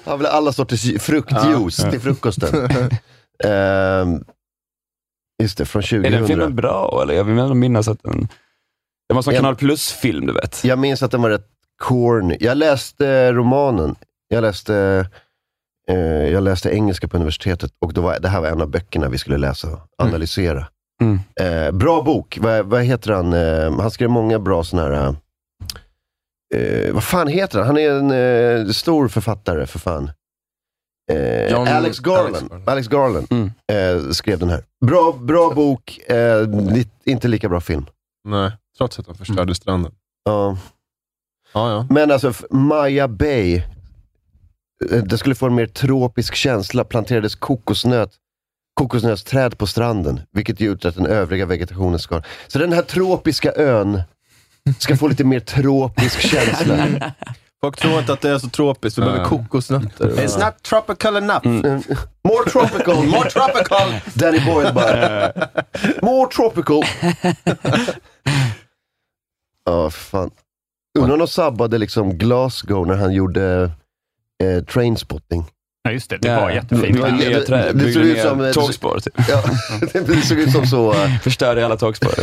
han vill ha alla sorters ju- fruktjuice till frukosten. Ehm, just det, från Är den 2000. filmen bra eller? Jag vill minnas att den... Det var en sån. Kanal Plus-film, du vet. Jag minns att den var rätt corny. Jag läste romanen. Jag läste, eh, jag läste engelska på universitetet och då var, det här var en av böckerna vi skulle läsa och analysera. Mm. Eh, bra bok. Vad, vad heter han? Eh, han skrev många bra sådana här... Eh, vad fan heter han? Han är en eh, stor författare för fan. Eh, John- Alex Garland. Alex Alex Garland. Garland, Mm. eh, skrev den här. Bra, bra bok, eh, li- inte lika bra film. Nej, trots att de förstörde stranden. Ja. Ja, ja. Men alltså, Maya Bay, eh, det skulle få en mer tropisk känsla. Planterades kokosnöt, kokosnötsträd på stranden, vilket gjort att den övriga vegetationen ska... Så den här tropiska ön ska få lite mer tropisk känsla. Folk tror inte att det är så tropiskt, vi behöver kokosnötter. It's not tropical enough. Mm. More tropical, more tropical! Danny Boyle bara, more tropical. Ja, fan. Undrar om de sabbade liksom Glasgow när han gjorde eh, Trainspotting. Ja, just det. Det var Det jättefint. var- Nya det- trä, det såg ut som- tågspår, typ. Ja, det såg ut som så. eh, Förstörde alla tågspår.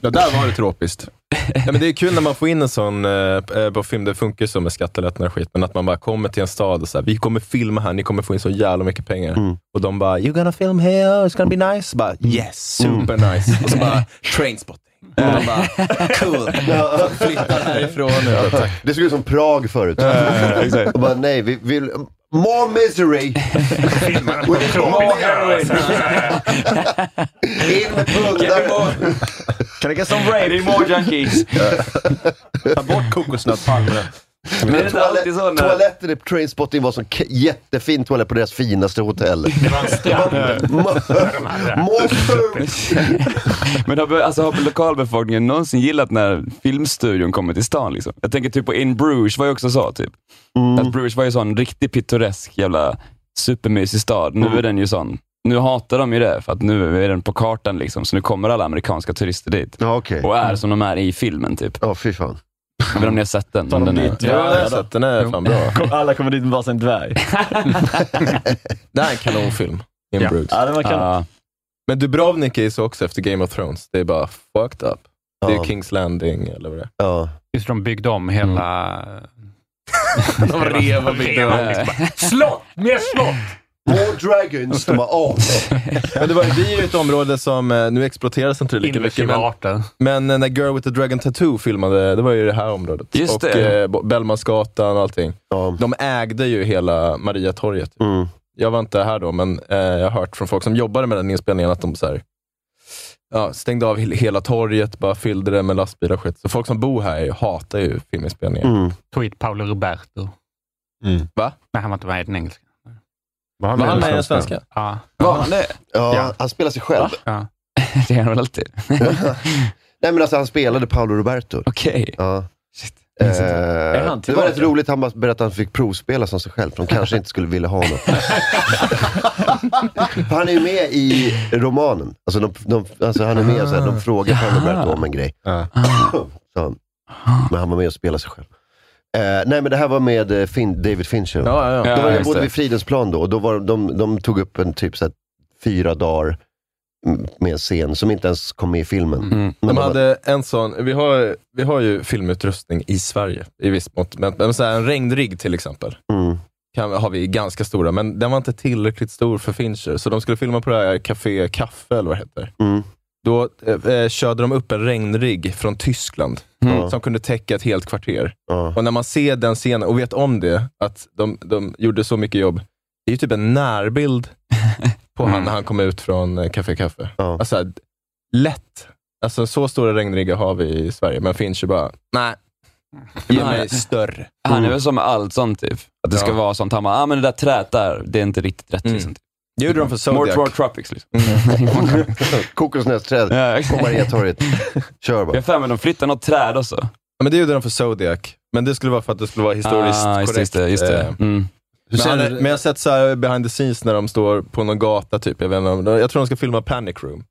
Ja, där var det tropiskt. Ja, men det är kul när man får in en sån eh, på film, det funkar så med skattelättnader och skit, men att man bara kommer till en stad och så här, vi kommer filma här, ni kommer få in så jävla mycket pengar. Mm. Och de bara, you're gonna film here, it's gonna be nice. Bara, yes, super nice. Och så bara, trainspotting. Och de bara, cool. Flyttar härifrån nu. Tack. Det såg ut som Prag förut. Och bara, nej, vi vill, More misery! Filmade på We need more krogen. In med pundare! Can I get some rape? more junkies. I Ta bort kokosnötspalmerna. Men är så Toalett, när... toaletten i Trainspotting var som k- jättefin toalett på deras finaste hotell. Det var en strand. Men har, alltså, har lokalbefolkningen någonsin gillat när filmstudion kommer till stan? Liksom? Jag tänker typ på In Bruges var ju också så. Typ. Att Bruges var ju sån riktigt pittoresk jävla supermysig stad. Nu är den ju sån. Nu hatar de ju det, för att nu är den på kartan, liksom, så nu kommer alla amerikanska turister dit. Ja, okej. Och är som de är i filmen. Typ. Ja, fy fan. Jag vet inte om ni har sett den. Men de den är? Ja, jag har sett den. är fan bra. Alla kommer dit med varsin dvärg. Det här är en kanonfilm. In Ja. Bruges. Ja, det var kan... Ja. Men Dubrovnik är så också efter Game of Thrones. Det är bara fucked up. Det är Ja. Kings Landing eller vad det är. Ja. Just de byggde om hela... De rev och byggde om. liksom. Slott! Mer slott! More dragons, de har as. Men det, var, är ju ett område som, eh, nu exploateras inte det lika mycket, men, men eh, när Girl with the Dragon Tattoo filmade, det var ju det här området. Just och det. eh, Bellmansgatan och allting. Ja. De ägde ju hela Mariatorget. Mm. Jag var inte här då, men eh, jag har hört från folk som jobbade med den inspelningen att de så här, ja, stängde av he- hela torget, bara fyllde det med lastbilar och skit. Så folk som bor här hatar ju filminspelningar. Mm. Hit Paolo Roberto. Va? Nej, han var inte med i den engelska. Var han Var han med svenska? Ja. Var han det? Ja, Ja. han spelar sig själv. ja. Det är han väl alltid? Nej men alltså han spelade Paolo Roberto. Okej. Ja. Shit. Eh, det var rätt roligt, han berättade att han fick provspela som sig själv, för de kanske inte skulle vilja ha honom. Han är ju med i romanen. Alltså, de, de, alltså han är med så här, de frågar Paolo Roberto om en grej. Ja. Så, men han var med och spelade sig själv. Eh, nej men det här var med eh, fin, David Fincher. Ja, ja, ja. Då var jag bodde vid Fridhemsplan då och då var de, de tog upp en typ så här, fyra dagar med en scen som inte ens kom med i filmen. Mm. De hade en sån, vi har, vi har ju filmutrustning i Sverige i viss mått, men, men så här, en regnrigg till exempel, mm, kan, har vi ganska stora, men den var inte tillräckligt stor för Fincher, så de skulle filma på det här Café Kaffe, eller vad det heter. mm, Då eh, körde de upp en regnrigg från Tyskland, Mm. som kunde täcka ett helt kvarter. ja. Och när man ser den scenen och vet om det, att de, de gjorde så mycket jobb, det är ju typ en närbild på han Mm. när han kom ut från eh, Café Kaffe. Alltså, lätt. Alltså, så stora regnriggar har vi i Sverige, men Fincher bara, nej, ge mig större. Han är väl som allt sånt, typ. Att det ska Ja. vara sånt. Han bara, ah, men det där träet där, det är inte riktigt rätt. Mm. Det gjorde de för Zodiac. more tropics. Liksom. Kokosnötsträd Ja, på. Mariatorget. Kör Jag bara. har för mig de flyttar något träd också. Ja, men det gjorde de för Zodiac. Men det skulle vara för att det skulle vara historiskt ah, just, korrekt. det, just det. Eh, Mm. Men, han, men jag har sett så här behind the scenes när de står på någon gata, typ. jag, vet inte, om- jag tror de ska filma Panic Room.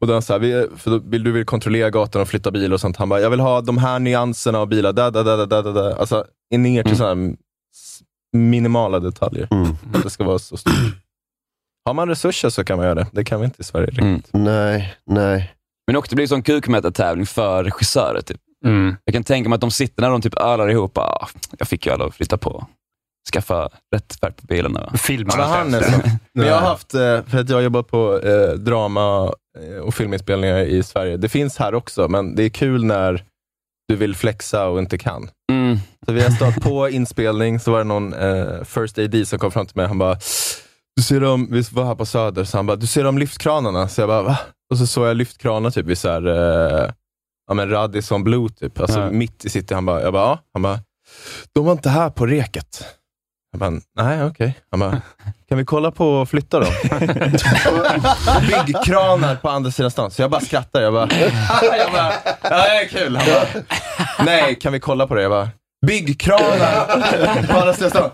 Och då så här, vi, för då vill du vill kontrollera gatan och flytta bilar och sånt. Han bara, jag vill ha de här nyanserna av bilar, da, da, da, da, da, da. Alltså ner till Mm. sådana minimala detaljer. Mm. Att det ska vara så stort. Har man resurser så kan man göra det. Det kan vi inte i Sverige. riktigt. Mm. Nej, nej. Men också det blir som kukmätartävling för regissörer. Typ. Mm. Jag kan tänka mig att de sitter när de typ ölar ihop. Ah, jag fick ju alla att flytta på. Skaffa rätt färg på bilarna. Filmar Ja, han. Men jag har haft, eh, för att jag har jobbat på eh, drama eh, och filminspelningar i Sverige. Det finns här också, men det är kul när du vill flexa och inte kan. Mm. Så vi har stått på inspelning, så var det någon eh, first AD som kom fram till mig. Han bara, du ser dem, vi var här på Söder, så han bara, du ser de lyftkranarna? Så jag bara, va? Och så såg jag lyftkranar typ vid så här, eh, ja men Radisson Blue typ, alltså Ja. mitt i city. Han bara, jag bara, ja. Han bara, de var inte här på reket. Jag bara, nej okej. Han bara, kan vi kolla på och flytta dem? Byggkranar på andra sidan stan. Så jag bara skrattar. Jag bara, jag bara ja, det är kul. Han bara, nej, kan vi kolla på det? Jag bara, byggkranar på andra sidan stan.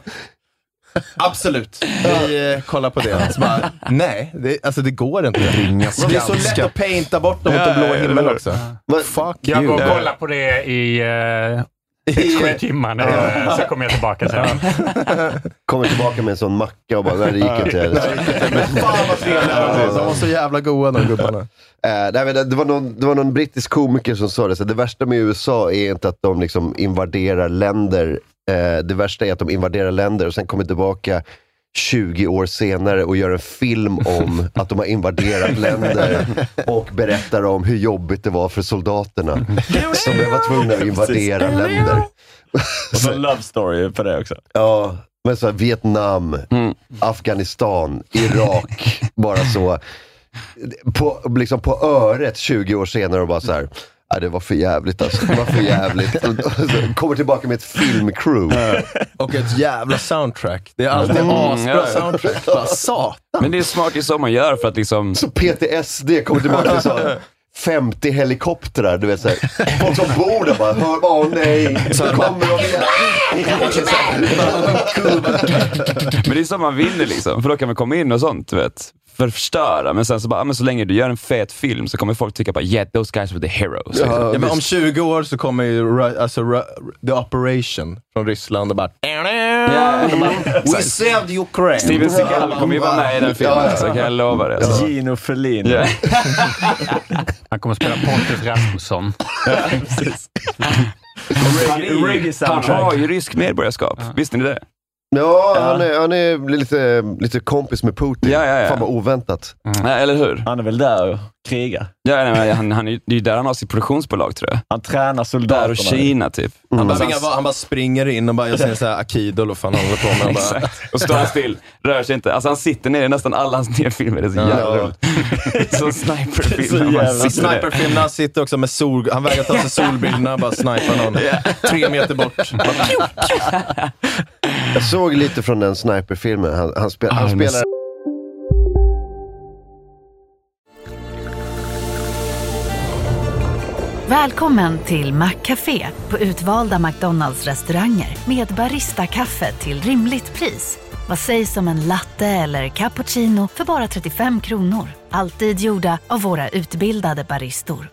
Absolut, vi eh, kollar på det. Så bara, nej, det, alltså det går inte. Det är så lätt att painta bort dem mot den blå himlen också. Men, Fuck Jag you. går och kollar på det i uh, 6-7 timmar, när jag, så kommer jag tillbaka sen. kommer tillbaka med en sån macka och bara, nej det gick inte. Fan vad trevliga de var. De var så jävla goda de gubbarna. Eh, nej, men det, det, var någon, det var någon brittisk komiker som sa det, så det värsta med USA är inte att de liksom invaderar länder. Eh, det värsta är att de invaderar länder och sen kommer tillbaka 20 år senare och gör en film om att de har invaderat länder och berättar om hur jobbigt det var för soldaterna. Som var tvungna att invadera länder. Och så en love story på det också. Ja, Men så här, Vietnam, Mm. Afghanistan, Irak, bara så. På, liksom på öret 20 år senare och bara så här. "Nej, det var för jävligt alltså. Det var för jävligt. Och- och Kommer tillbaka med ett filmcrew. Och ett jävla soundtrack. Det är alltid Mm, asbra ja, soundtrack. Bara, satan. Men det är smart, det är så man gör för att liksom... Så PTSD kommer tillbaka till så 50 helikoptrar, du vet såhär. Folk som bor där bara, hör, åh nej, så kommer de Men det är så man vinner liksom, för då kan man komma in och sånt, du vet. För förstöra, men sen så bara, ah, men så länge du gör en fet film så kommer folk tycka bara yeah, those guys were the heroes. Ja, Ja, men om 20 år så kommer ju alltså, The Operation från Ryssland och bara... We saved Ukraine! Steven Seagal kommer ju vara med i den filmen, Ja, så kan jag lova det. Alltså. Gino Ferlin. Ja. Han kommer spela Pontus Rasmusson. Reggae Han soundtrack. har ju rysk medborgarskap, visste ni det? Ja, han är, han är lite, lite kompis med Putin. Ja, ja, ja. Fan vad oväntat. Nej, eller hur? Han är väl där och krigar. Ja, nej, men han, han är, det är ju där han har sitt produktionsbolag tror jag. Han tränar Där soldaterna. och Kina typ. Han, Mm. bara, han, han bara springer in och bara, jag ser så här Akido eller vad fan han håller på med. Och bara. Och står still, rör sig inte. Alltså han sitter ner i nästan alla hans nya filmer. Det är så jävla Ja. roligt. Som sniperfilm. Så Han bara jävla sitter där. Sniperfilm när han sitter också med sol, han vägrar ta sig solbrillorna och bara snipar någon. Tre meter bort. Jag såg lite från den sniperfilmen. Han, han, spel, han Ah, men- spelar... Välkommen till Maccafé på utvalda McDonalds restauranger med Baristakaffe till rimligt pris. Vad sägs om en latte eller cappuccino för bara 35 kronor? Alltid gjorda av våra utbildade baristor.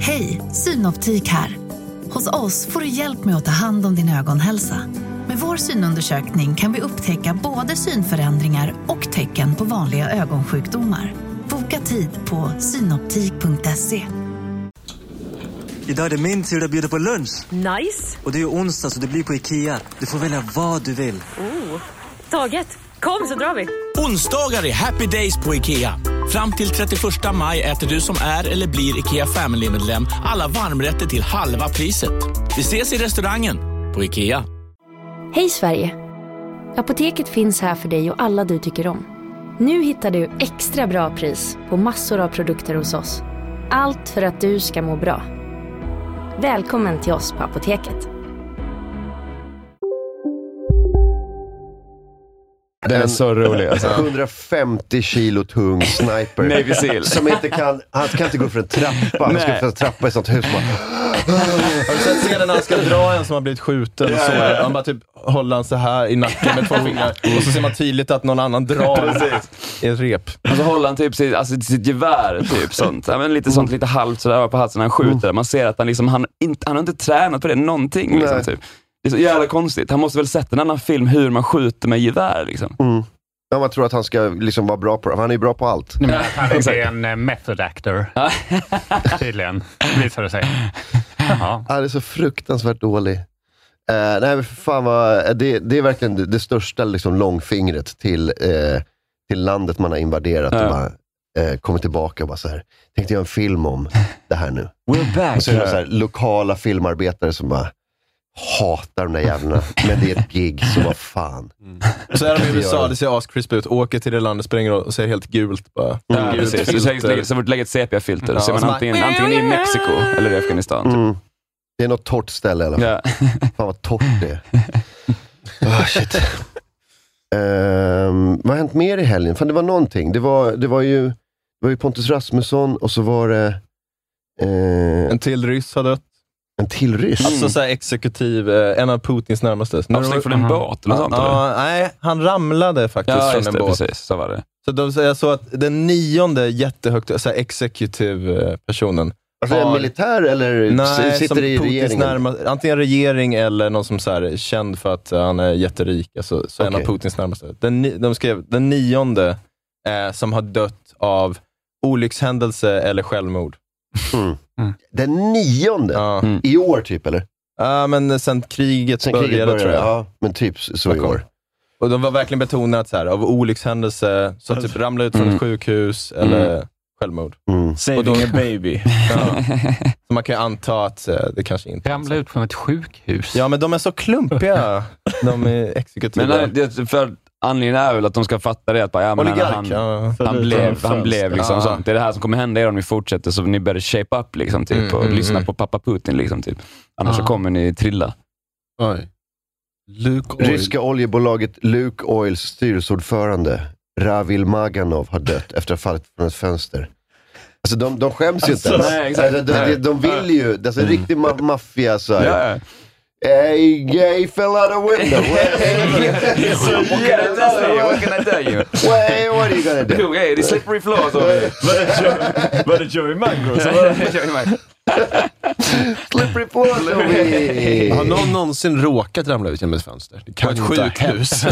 Hej, Synoptik här. Hos oss får du hjälp med att ta hand om din ögonhälsa. Med vår synundersökning kan vi upptäcka både synförändringar och tecken på vanliga ögonsjukdomar. Boka tid på synoptik.se. Idag är det min tur att bjuda på lunch. Nice! Och det är onsdag så det blir på Ikea. Du får välja vad du vill. Oh. Taget! Kom så drar vi! Onsdagar är happy days på IKEA. Fram till 31 maj äter du som är eller blir IKEA Family-medlem alla varmrätter till halva priset. Vi ses i restaurangen på IKEA. Hej Sverige! Apoteket finns här för dig och alla du tycker om. Nu hittar du extra bra pris på massor av produkter hos oss. Allt för att du ska må bra. Välkommen till oss på Apoteket. Den är så rolig alltså. 150 kilo tung sniper. Navy Seal. Som inte kan, han kan inte gå för en trappa. Han ska för en trappa i sånt hus. Bara, Har du sett scenen när han ska dra en som har blivit skjuten? Ja, så. Han bara typ håller han så här i nacken med två fingrar och så ser man tydligt att någon annan drar i ett rep. Och så håller han typ sitt, alltså, sitt gevär, typ sånt. Ja, men lite sånt, lite halvt sådär på halsen när han skjuter. Man ser att han, liksom, han, inte, han har inte tränat på det någonting. Liksom, typ. Det är så jävla konstigt. Han måste väl sett en annan film hur man skjuter med gevär. Liksom. mm. Ja, man tror att han ska liksom vara bra på det. Han är ju bra på allt. Men att han är en eh, method actor. Tydligen, visar det sig. Jaha. Han är så fruktansvärt dålig. Uh, nej, men för fan vad, det, det är verkligen det, det största liksom, långfingret till, eh, till landet man har invaderat. Ja. Och bara, eh, kommer tillbaka och bara så här. tänkte göra en film om det här nu. We're back. Och så är det så här, lokala filmarbetare som bara hatar de där jävlarna. Men det är ett gig, så vad fan. Och så är de i USA, de. det ser askrisp ut, åker till det landet, spränger och ser helt gult bara. Ja, Gult precis. Så, lägger ett sepia-filter, Ja, så ser man antingen, antingen i Mexiko eller i Afghanistan. Typ. Mm. Det är något torrt ställe i alla fall. Ja. Fan vad torrt det är. Ah, shit. Ehm, vad har hänt mer i helgen? Fan, det var någonting. Det var, det var, ju, det var ju Pontus Rasmusson och så var det eh, En till ryss har dött. En till ryss. Alltså så här exekutiv, eh, en av Putins närmaste. Nu Avsteg från en båt eller sånt? eller? Ja, nej, han ramlade faktiskt Ja, från just en det. båt. Precis, så var det. Så de säger så att den nionde jättehögt, så här executive eh, personen, Alltså, det militär eller nej, s- sitter som i Putins regeringen? närma, antingen regering eller någon som så här, är känd för att eh, han är jätterik. Alltså, så en av Okej. Putins närmaste. Den, ni- de skrev den nionde eh, som har dött av olyckshändelse eller självmord. Mm. Mm. Den nionde? Ja, Mm. I år typ eller? Ja, men sen kriget Sen började, kriget började? tror jag. Ja, men typ så i år. Och de var verkligen betonat så här, av olyckshändelse, som typ ramlade ut från Mm. ett sjukhus eller självmord. Mm. Saving a baby. Ja. Så man kan ju anta att eh, det kanske inte... Ramla ut från ett sjukhus. Ja, men de är så klumpiga, de är exekutiva. Men nej, för anledningen är väl att de ska fatta det att bara, ja, men Oligark, han, ja. han, blev, han blev liksom Ja. sånt. Det är det här som kommer hända er om ni fortsätter, så ni börjar shape up liksom, typ, Mm, och mm, lyssna mm. på pappa Putin. Liksom, typ. Annars så Ja. kommer ni trilla. Oj. Luke Oil. Ryska oljebolaget Luke Oils styrelseordförande Ravil Maganov har dött efter att ha fallit från ett fönster. Alltså de, de skäms ju inte Alltså, ens. nej, exakt. de, de, de, de vill ju, det är alltså en riktig ma- maffia så här. Hey, he fell out a window. What can I tell you? What can I tell you? What, what are you gonna do? Hey, det är slippery floors over here. Var det Joey Mango? var- det kör vi med. Slippery floors over Har någon någonsin råkat ramla ut genom ett fönster? Det kan ett inte ha sjukhus.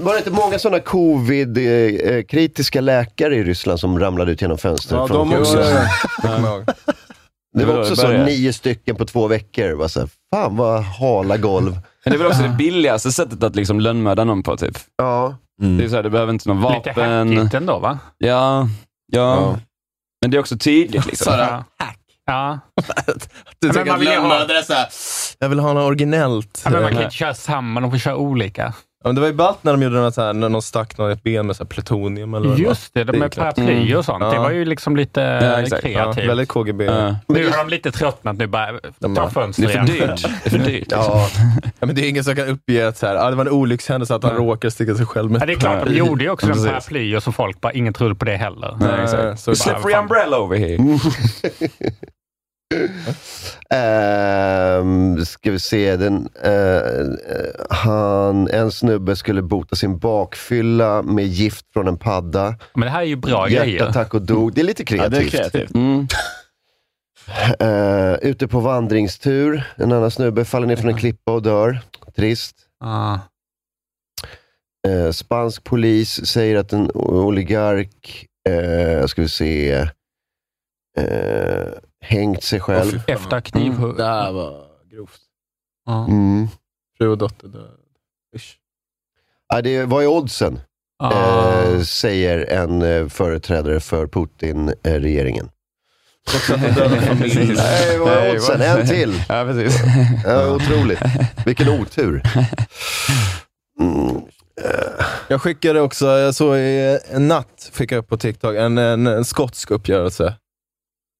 Var det inte många sådana covid-kritiska läkare i Ryssland som ramlade ut genom fönster? Ja, de också. Det. Det Det var också det så, nio stycken på två veckor. Var så här, fan vad hala golv. Men det är väl också det billigaste sättet att liksom lönnmörda någon på. Typ. Ja. Det är så här, du behöver inte någon Lite vapen. hackigt ändå va? Ja, ja. Ja. Men det är också tydligt. Liksom. Ja. Ja. Du men tänker man att ha- lönnmördare är såhär, jag vill ha något originellt. Ja, men man kan inte köra samma, de får köra olika. Ja, men det var ju ballt när de gjorde något så här, när någon stack någon i ett ben med så här plutonium eller vad det. Just det, de Det är med paraply och sånt. Ja. Det var ju liksom lite Ja, exakt. Ja, kreativt. väldigt KGB. Ja. Nu har de lite tröttnat. Nu bara, De ta bara, Det fönster är för igen. dyrt. Det är för dyrt. Ja. Ja, men det är ingen som kan uppge att så här, ah, det var en olyckshändelse att han råkade sticka sig själv med Ja, det är klart, de gjorde ju också Ja, en paraply och så folk bara, ingen trodde på det heller. Nej, exakt. så- Slippery umbrella over here. Ehm, ska vi se, den, eh, han, en snubbe skulle bota sin bakfylla med gift från en padda. Men det här är ju bra grejer. Hjärtattack och dog. Det är lite Ja, det är kreativt. kreativt. Mm. Eh, ute på vandringstur, en annan snubbe faller ner från en klippa och dör. Trist. Eh, spansk polis säger att en oligark, eh, ska vi se, eh, hängt sig själv. Efter knivhugg. Det här var grovt. Mm. Fru och dotter död. Usch. Ja, det, vad är oddsen? Ja. Eh, säger en eh, företrädare för Putin-regeringen. Nej, vad är oddsen? En till. Ja, precis. Ja, otroligt. Vilken otur. Mm. Jag skickade också, jag såg i en natt, fick jag upp på TikTok, en, en, en skotsk uppgörelse.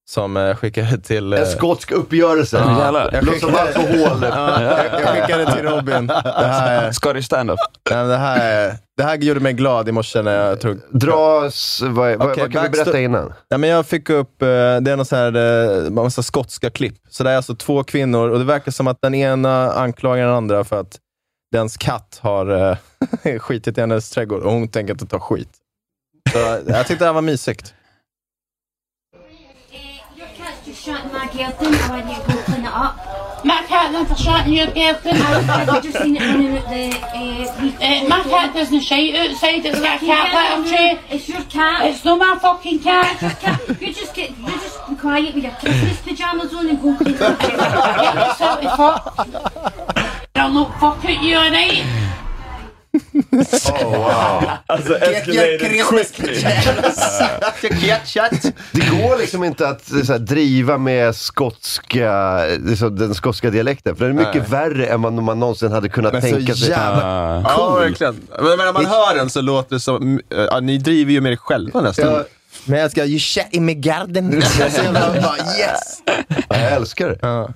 Som jag skickade till... eh, En skotsk uppgörelse. Ja. Det låter som alkohol. Ja, jag, jag skickade till Robin. Det här, Scottish stand-up. nej, det, här, är- det här gjorde mig glad i morse när jag tog... Dras, vad, vad, Okej, vad kan vi backsto- berätta innan? Ja, men jag fick upp, eh, det är någon så här, eh, massa skotska klipp. Så det är alltså två kvinnor och det verkar som att den ena anklagar den andra för att dens katt har eh, skitit i hennes trädgård och hon tänker inte ta skit. Så jag tyckte det här var mysigt. My cat doesn't shut you Gilton. I've just seen it running at the uh, My cat doesn't shite outside. It's got a cat litter tray. It's your cat. It's not my fucking cat. You just get, you just be quiet with your Christmas pajamas on and go clean up. Get yourself a fuck. I'll not fuck at you, alright? Oh, wow. Alltså, escalated quickly. Det går liksom inte att så här, driva med skotska, liksom, den skotska dialekten, för den är mycket värre än vad man någonsin hade kunnat Men så tänka sig. jävla Ah. Ja, verkligen. Men när man hör den så låter det som, äh, ja, ni driver ju med er själva nästan. Ja. Men jag älskar You shut in my garden. Jag är så jävla bara, yes! Ja, jag älskar det. Ja.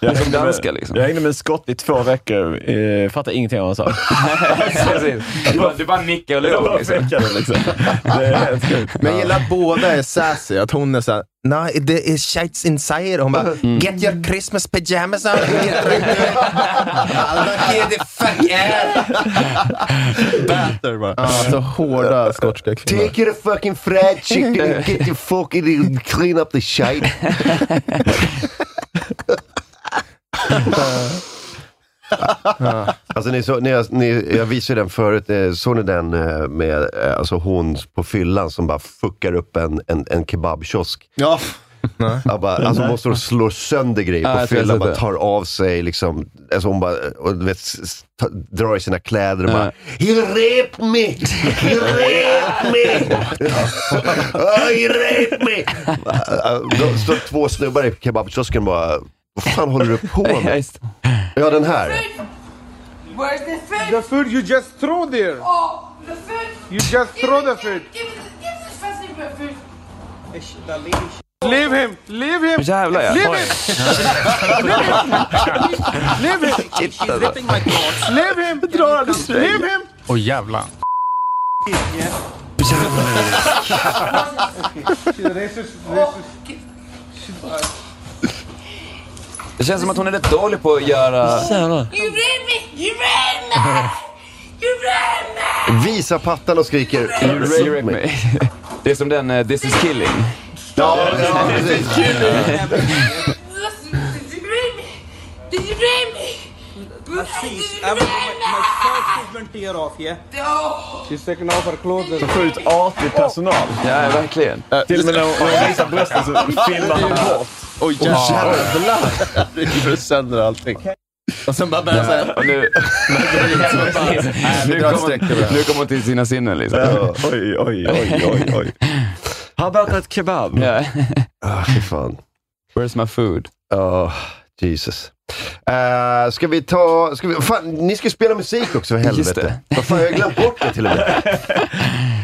Jag Som hängde danska liksom. Jag hängde med en skott i två veckor. Eh, fattar ingenting av vad han sa. Du bara, du bara nickar och bara Liksom. liksom. Det är helt sjukt. Men jag gillar att båda är sassy. Att hon är såhär, nej det är shits inside. Hon bara, get your Christmas pyjamas on. There. Alla the fuck out. Batter bara. Ja, så hårda skotska kvinnor. Take a fucking fried chicken and get your fucking clean up the Alltså ni så, ni, ni, jag visade den förut, eh, såg ni den eh, med eh, alltså hon på fyllan som bara fuckar upp en, en, en kebabkiosk? Ja, Jag bara, alltså hon står och slår sönder grejer på fyllan, bara tar av sig liksom, alltså hon bara, och, vet, ta, drar i sina kläder och bara He raped me! He raped me! he raped me! Står två snubbar i kebabkiosken bara, vad fan håller du på med? Ja, den här. Where's the food? The food you just throw there. Oh, the food. You just throw the food. Give give me this fancy bit of food. Leave him. Leave him. Jävlar ja. Leave him. Leave him. Alltså. Leave him. Leave him. Åh jävlar. She's racist. Racist. Det känns som att hon är rätt dålig på att göra... You ran me. You ran me. You ran me. Visar pattan och skriker You raped me. me. Det är som den eh, This is killing. Ja, precis. Did you ran me? Did you ran me? She's taking off her clothes. Sjukt artig personal. Ja, verkligen. Till och med när hon visar brösten så filmar han bort. Oj jävlar! River sönder allting. Och sen bara börjar såhär... Och nu, vi nu, kommer, det nu kommer hon till sina sinnen liksom. Ja. Oj, oj, oj, oj, oj. How about that kebab? Ja. Ah, fy fan. Where's my food? Oh, Jesus. Uh, ska vi ta, ska vi, fan, ni ska spela musik också för helvete. Vad fan, jag har glömt bort det till och med.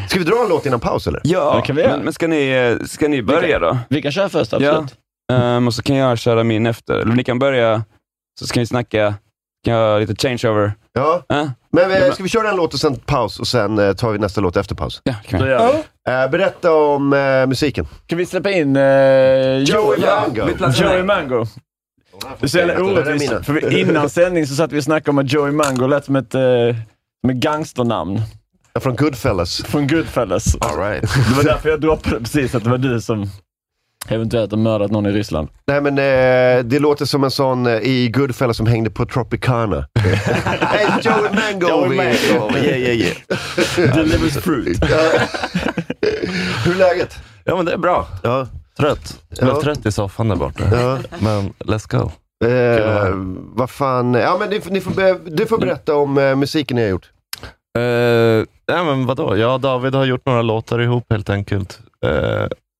Ska vi dra en låt innan paus eller? Ja, Det kan vi men, men ska, ni, eh, ska ni börja då? Vi kan köra först, absolut. Ehm, och så kan jag köra min efter. Eller ni kan börja, så ska vi snacka, kan jag ha lite changeover. Ja. Ja, Men vi, ska vi köra en låt och sen paus och sen eh, tar vi nästa låt efter paus? ja kan vi. vi. Eh, berätta om musiken. Kan vi släppa in uh, Joey Mango. Joey Mango. Det är så jävla orättvist. För vi, innan sändning så satt vi och snackade om att Joey Mango lät som ett, uh, som ett gangsternamn Från Goodfellas. från Goodfellas. All right. Det var därför jag droppade precis att det var du som eventuellt har mördat någon i Ryssland. Nej men eh, det låter som en sån eh, i Goodfellas som hängde på Tropicana. hey Joey Mango! Joey Mango. Yeah, yeah, yeah. Delivers fruit. Hur är läget? Ja, men det är bra. Ja. Trött. Jag är Ja. trött i soffan där borta. Ja. Men let's go. Eh, vad fan, ja men ni, ni får, du får berätta om eh, musiken ni har gjort. Uh, ja, men vadå? Jag och David har gjort några låtar ihop helt enkelt.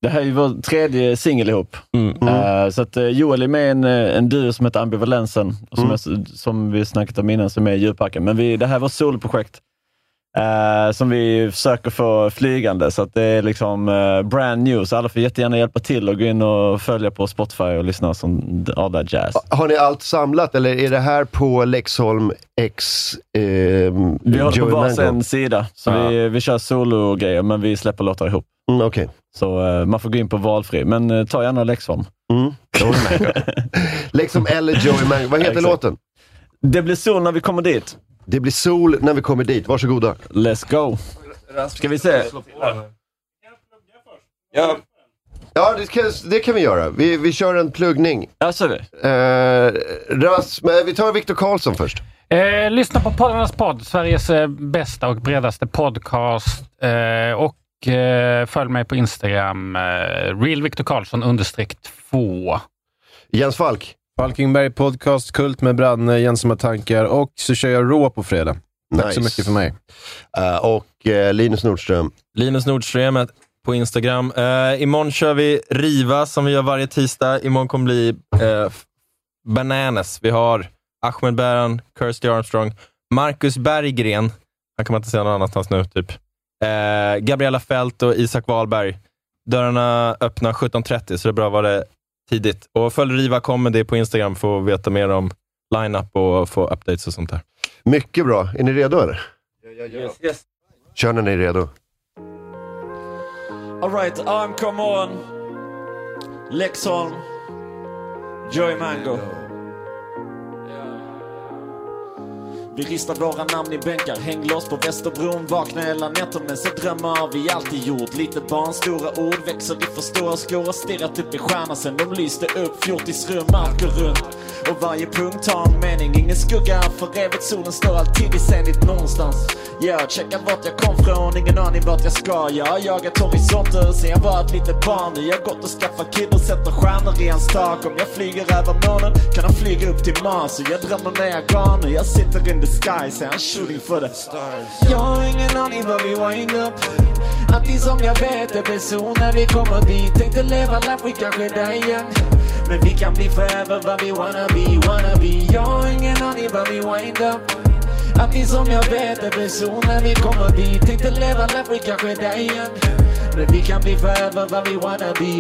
Det här är vår tredje singel ihop. mm. Eh, så att eh, Joel är med i en, eh, en duo som heter Ambivalensen, som, är, som vi snackat om innan, som är i djurparken. Men vi, det här var soloprojekt eh, som vi försöker få flygande, så att det är liksom eh, brand new. Så alla får jättegärna hjälpa till och gå in och följa på Spotify och lyssna som all that jazz. Har ni allt samlat eller är det här på Lexholm X eh, Vi håller på varsin sida, så Ja. vi, vi kör solo-grejer, men vi släpper låtar ihop. Mm, Okej. Så eh, man får gå in på valfri, men eh, ta gärna Lexholm. Mm. Lexholm eller Joey Mango. Vad heter låten? Det blir sol när vi kommer dit. Det blir sol när vi kommer dit. Varsågoda. Let's go. Ska vi se? Ja, Ja, det kan, det kan vi göra. Vi, vi kör en pluggning. Ja, så är vi. Eh, Ras, men vi tar Viktor Karlsson först. Eh, lyssna på Poddarnas podd, Sveriges eh, bästa och bredaste podcast. Eh, och eh, följ mig på Instagram, eh, Real Victor Karlsson understreck 2. Jens Falk. Falkenberg Podcast, Kult med Branne, Gemensamma tankar och så kör jag Raw på fredag. Tack så Nice. mycket för mig. Eh, och eh, Linus Nordström. Linus Nordström är på Instagram. Uh, imorgon kör vi Riva som vi gör varje tisdag. Imorgon kommer bli eh, bananas. Vi har Ahmed Bäran, Kirsty Armstrong, Marcus Berggren, han kan man inte säga någon annanstans nu, typ. Eh, Gabriella Fält och Isak Wahlberg. Dörrarna öppnar 17.30, så det är bra att vara det tidigt. Och följ Riva Comedy på Instagram för att veta mer om line-up och få updates och sånt där. Mycket bra. Är ni redo eller? Yes, yes. Kör när ni är redo. Alright, I'm come on. Lexholm. Joey Mango. Vi ristar våra namn i bänkar, hänglås på Västerbron Vakna hela nätter men så drömmar har vi alltid gjort Lite barn, stora ord, växer typ i för stora förståelsegår Stirrat upp i stjärnan sen de lyste upp Fjortisrum, allt går runt. Och varje punkt har en mening Ingen skugga för evigt, solen står alltid i zenit någonstans. Ja, checka vart jag kom från, ingen aning vart jag ska. Jag har jagat horisonter sen jag var ett litet barn. Nu jag gått och skaffat kid och sätter stjärnor i hans tak. Om jag flyger över månen kan han flyga upp till Mars. Och jag drömmer när jag går nu, jag sitter in the sky Så I'm shooting for the stars. Jag har ingen aning var vi wind up. Allting som jag vet är så när vi kommer dit. Tänkte leva life, vi kanske där igen. Men vi kan bli forever vad vi wanna be, wanna be. Jag har ingen aning var vi wind up. Allting som jag vet är så när vi kommer dit. Tänkte leva life, vi kanske där igen. Men vi kan bli forever vad vi wanna be.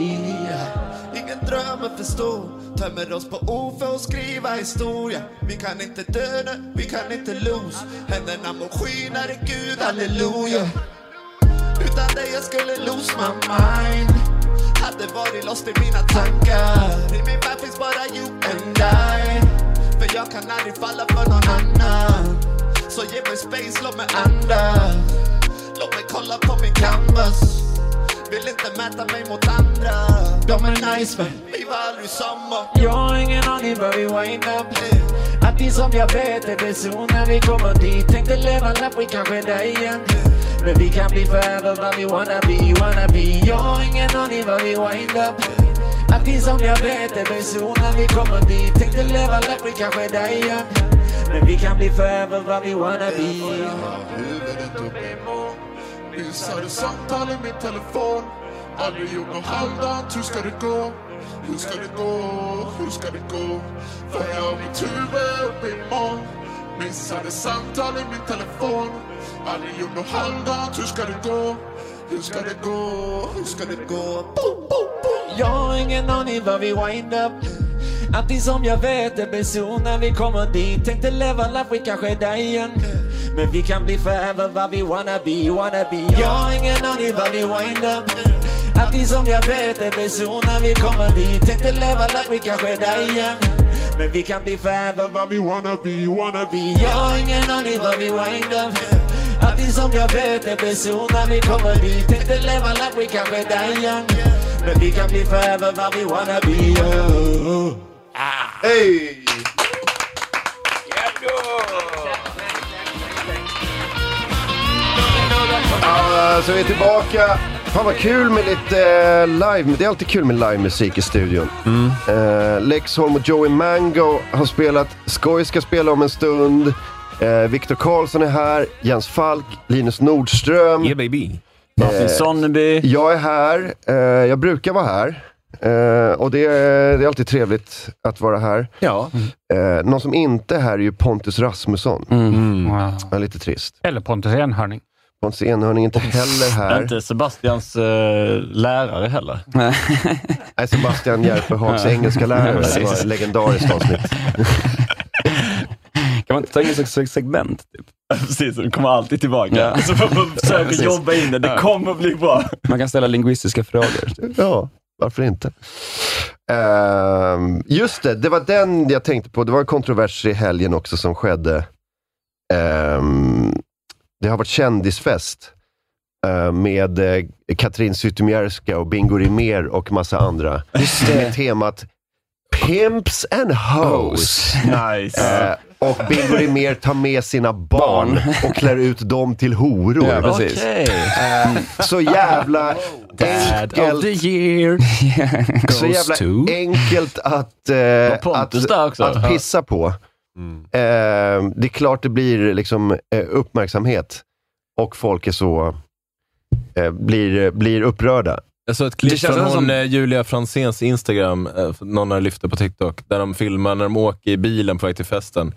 Ingen dröm att förstå Tömmer oss på ord för att skriva historia. Vi kan inte dö nu, vi kan inte lose Händerna må skyn, är Gud, halleluja. Utan dig jag skulle lose my mind. Hade varit lost i mina tankar. I min värld finns bara you and I. För jag kan aldrig falla för någon annan. Så ge mig space, låt mig andas. Låt mig kolla på min canvas. Vill inte mäta mig mot andra. De är nice men vi var aldrig samma. Jag har ingen aning var vi wind up Allting som jag vet är det så när vi kommer dit. Tänkte leva life, vi kanske där igen. Men vi kan bli forever vad vi wanna be, wanna be. Jag har ingen aning var vi wind up Allting som jag vet är det så när vi kommer dit. Tänkte leva life, vi kanske där igen. Men vi kan bli forever vad vi wanna be Missade samtal i min telefon Aldrig gjort något halvdant, hur ska det gå? Hur ska det gå? Hur ska det gå? För jag har mitt huvud upp i moln Missade samtal i min telefon Aldrig gjort något halvdant, hur ska det gå? Hur ska det gå? Hur ska det gå? Boom, boom, boom. Jag har ingen aning var vi wind up Allting som jag vet är blir när vi kommer dit. Tänkte leva life, vi kanske är där igen. Men vi kan bli forever vad vi wanna be, wanna be. Jag har ingen aning vad vi wind up. Allting som jag vet är blir när vi kommer dit. Tänkte leva life, vi kanske är där igen. Men vi kan bli forever vad vi wanna be, wanna be. Jag har ingen aning vad vi wind up. Allting som jag vet är blir när vi kommer dit. Tänkte leva life, vi kanske är där igen. Men vi kan bli forever vad vi wanna be oh. Hej! Ja, så vi är tillbaka. Fan vad kul med lite eh, live. Det är alltid kul med livemusik i studion. Eh, Lex Holm och Joey Mango har spelat. Skoj ska spela om en stund. Uh, Viktor Karlsson är här. Jens Falk. Linus Nordström. Yeah baby. Martin Sonneby. Jag är här. Eh, jag brukar vara här. Eh, och det är, det är alltid trevligt att vara här. Ja. Eh, någon som inte är här är ju Pontus Rasmusson. Mm. Ja, lite trist. Eller Pontus Enhörning. Pontus Enhörning är inte heller här. Inte Sebastians eh, lärare heller. Nej, Sebastian Järpehags Ja. engelska lärare. Det var ett legendariskt avsnitt. Kan man inte ta in ett segment? Typ? Precis, det kommer alltid tillbaka. Ja. Så får man försöka Precis. jobba in det. Det Ja. kommer bli bra. Man kan ställa lingvistiska frågor. Ja, varför inte? Ehm, just det, det var den jag tänkte på. Det var en kontrovers i helgen också som skedde. Ehm, det har varit kändisfest eh, med eh, Katrin Zytomierska och Bingo Rimér och massa andra. Med temat Pimps and Hoes. Nice. Eh, och Bingo Rimér tar med sina barn och klär ut dem till horor. Ja, precis. Okej. Eh, så jävla enkelt. year. Så jävla to- enkelt att, Var eh, Pontus att, där också? att pissa på. Eh, det är klart det blir liksom eh, uppmärksamhet och folk är så, eh, blir, blir upprörda. Jag såg ett Det klipp känns från hon, som- eh, Julia Franzéns Instagram, eh, någon har lyft det på TikTok, där de filmar när de åker i bilen på väg till festen.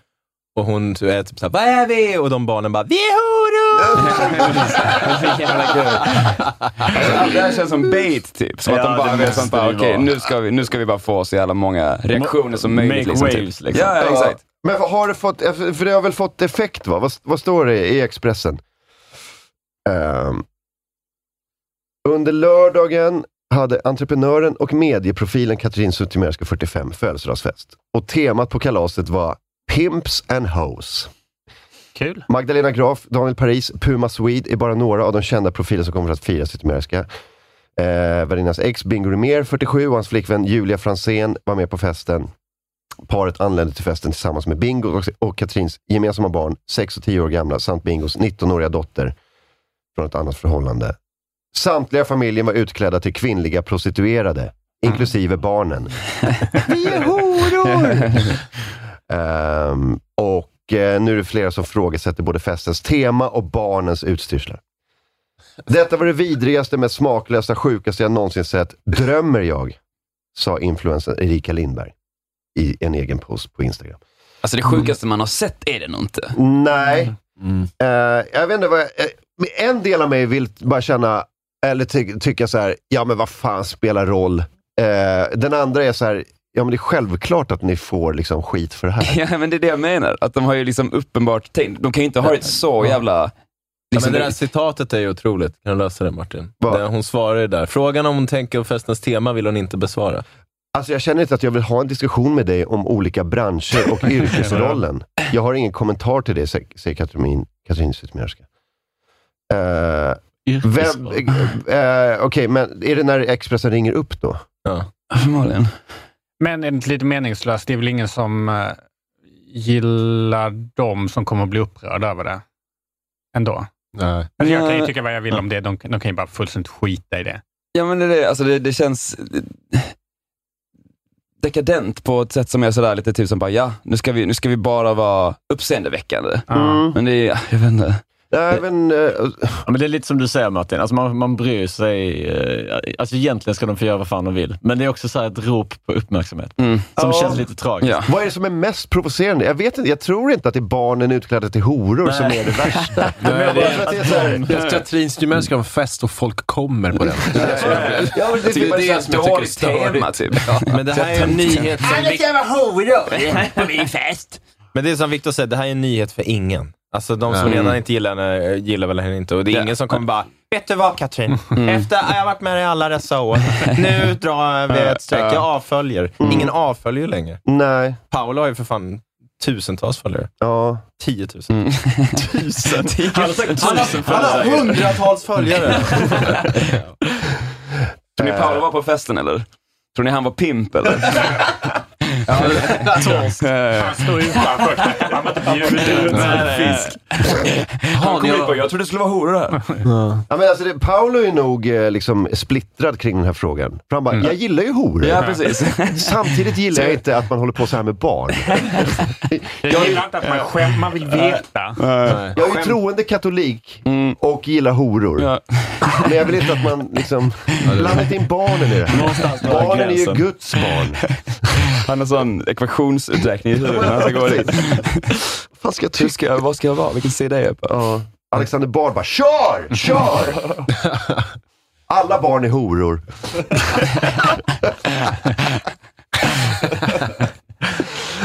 Och hon typ är typ såhär, vad är vi? Och de barnen bara, vi är horor! Alltså, det här känns som bait typ. Som Ja, att de bara vet sånt bara, okej nu, ska vi, nu ska vi bara få så jävla många reaktioner som möjligt. Make liksom, waves, typ. liksom. Ja, ja, exakt. Men har det fått, för det har väl fått effekt va? Vad, vad står det i Expressen? Ehm, under lördagen hade entreprenören och medieprofilen Katrin Zytomierska 45 födelsedagsfest. Och temat på kalaset var Pimps and Hoes. Kul. Magdalena Graf, Daniel Paris, Puma Swede är bara några av de kända profiler som kommer att fira sitt merska. Eh, värdinnas ex Bingo Rimér, 47, och hans flickvän Julia Fransén var med på festen. Paret anlände till festen tillsammans med Bingo och, och Katrins gemensamma barn, 6 och 10 år gamla, samt Bingos 19-åriga dotter från ett annat förhållande. Samtliga familjen var utklädda till kvinnliga prostituerade, inklusive barnen. Vi är horor! Ehm, och eh, nu är det flera som frågasätter både festens tema och barnens utstyrslar. Detta var det vidrigaste, mest smaklösa, sjukaste jag någonsin sett. Drömmer jag? Sa influencern Erika Lindberg i en egen post på Instagram. Alltså det sjukaste man har sett är det nog inte. Nej. Eh, jag vet inte vad jag, men En del av mig vill bara känna, eller ty tycka så här, ja men vad fan spelar roll? Eh, den andra är så här, ja men det är självklart att ni får liksom skit för det här. Ja, men det är det jag menar. Att de har ju liksom uppenbart tänkt. De kan ju inte ha det så jävla... Ja, Liksom, men det där citatet är ju otroligt. Kan du lösa det Martin? Det, hon svarar ju där. Frågan om hon tänker på festens tema vill hon inte besvara. Alltså jag känner inte att jag vill ha en diskussion med dig om olika branscher och yrkesrollen. Jag har ingen kommentar till det, sä- säger Katrin, Katrin Zytomierska. Uh, vem, eh, Okej, men är det när Expressen ringer upp då? Ja. Förmodligen. Men är det inte lite meningslöst? Det är väl ingen som eh, gillar dem som kommer att bli upprörda över det? Ändå. Nej. Alltså jag kan ju tycka vad jag vill om det. De, de kan ju bara fullständigt skita i det. Ja, men det, är det, alltså det, det känns dekadent på ett sätt som är sådär lite typ som bara, ja, nu ska vi, nu ska vi bara vara uppseendeväckande. Mm. Men det är, jag vet inte. Nej, men, eh, Ja, men det är lite som du säger Martin, alltså man, man bryr sig. eh, Alltså egentligen ska de få göra vad fan de vill, men det är också så här ett rop på uppmärksamhet som Ja. känns lite tragiskt. Vad är det som är mest provocerande? Jag vet inte, jag tror inte att det är barnen utklädda till horor som är det värsta. Nej, det Jag tror att det är så här- är, jag Katrin Stymer ska ha en fest och folk kommer på den. Ja, men det, det, det är det som jag tycker är Dåligt tema, störigt. typ. Men det här är en nyhet som... Alla ska vara horor på min fest. Men det är som Viktor säger, det här är en nyhet för ingen. Alltså de som Mm. redan inte gillar henne, gillar väl henne inte. Och det är ingen som kommer bara, vet du vad Katrin? Efter, jag har varit med dig alla dessa år. Nu drar vi ett streck. Jag avföljer. Ingen avföljer ju längre. Nej. Paolo har ju för fan tusentals följare. Ja. Tiotusen. Tusen? Han har tusen Han har hundratals följare. Tror ni Paolo var på festen eller? Tror ni han var pimp eller? Han stod utanför. Han bjuden ut. Fisk. Han kom ut på, jag trodde det skulle vara horor här. Ja, men alltså det, Paolo är nog eh, liksom splittrad kring den här frågan. För han bara, jag gillar ju horor. Ja, precis. Samtidigt gillar jag inte att man håller på så här med barn. Jag gillar inte att man skäm, man vill veta. Jag är ju troende katolik och gillar horor. Ja. Men jag vill inte att man liksom blandar in barnen i det här. Barnen är ju. Guds barn. Har sån ekvationsuträkning i huvudet när han ska gå dit. Vad ska jag Hur tycka? ska, jag- vad ska jag vara? Vilken sida är jag på? Ja. Alexander Bard bara, kör! Kör! Alla barn är horor.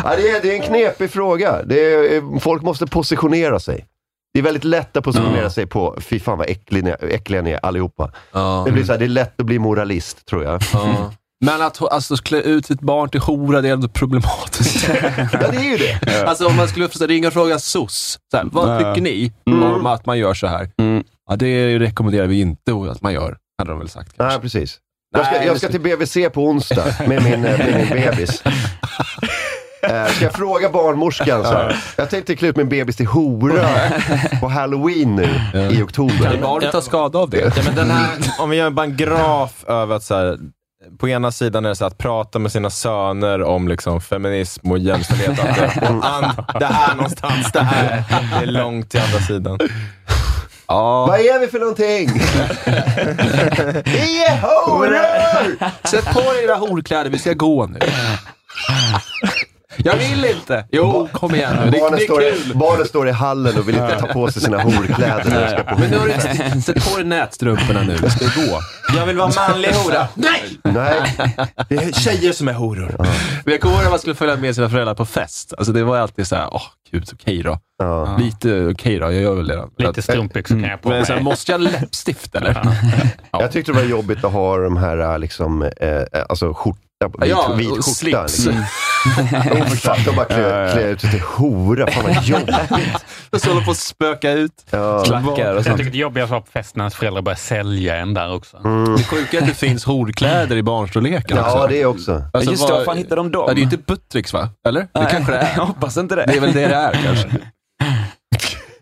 ja, det, är, det är en knepig fråga. Det är, folk måste positionera sig. Det är väldigt lätt att positionera sig på, fy fan vad äcklig ni, äckliga ni är allihopa. Ja. Det, blir så här, det är lätt att bli moralist, tror jag. Ja. Men att alltså, klä ut sitt barn till hora, det är ändå problematiskt. Ja, det är ju det. Alltså om man skulle ringa och fråga SOS, så här, vad Ja. tycker ni om att man gör så här? Mm. Ja, det rekommenderar vi inte att man gör, hade de väl sagt. Nej, kanske. precis. Jag ska, Nej, jag ska till BVC på onsdag med min, eh, med min bebis. Eh, Ska jag fråga barnmorskan så här. Jag tänkte klä ut min bebis till hora på halloween nu i Kan oktober. barnet ta skada av det? Ja, men den här, om vi gör bara en graf över att så här, på ena sidan är det så att prata med sina söner om liksom feminism och jämställdhet. Att det, och an, det här någonstans, det här. Det är långt till andra sidan. Ja. Vad är vi för någonting? vi är horor! Sätt på era horkläder, vi ska gå nu. Jag vill inte! Jo, kom igen nu. Det, Barnen, det står, är i- kul. barnen står i hallen och vill inte ta på sig sina horkläder när de ska på Men nu har du, sätt på dig nätstrumporna nu, ska gå. Jag vill vara manlig hora. Nej! Nej, Det är tjejer som är horor. Men jag kommer ihåg när man skulle följa med sina föräldrar på fest. Alltså det var alltid så här, åh gud, okej då. ja. Lite okej då, jag gör väl det då. Lite strumpbyxor kan jag på Men mig. måste jag läppstift eller? Jag tyckte det var jobbigt att ha de här liksom, eh, alltså skjorta, vit, Ja, vit och skjorta. slips. Liksom. Oh, fan, de bara klär, klär ut sig till hora. Fan vad jobbigt. Så håller på att spöka ut. Ja. Klackar och Jag tycker det jobbigaste var på festen när hans föräldrar började sälja en där också. Mm. Det sjuka är att det finns horkläder i barnstorleken också. Ja, det också. Alltså, Just det, var fan hittade de dem? Ja, det är ju inte Buttricks va? Eller? Det Nej, kanske det är. Jag hoppas inte det. Det är väl det det är kanske.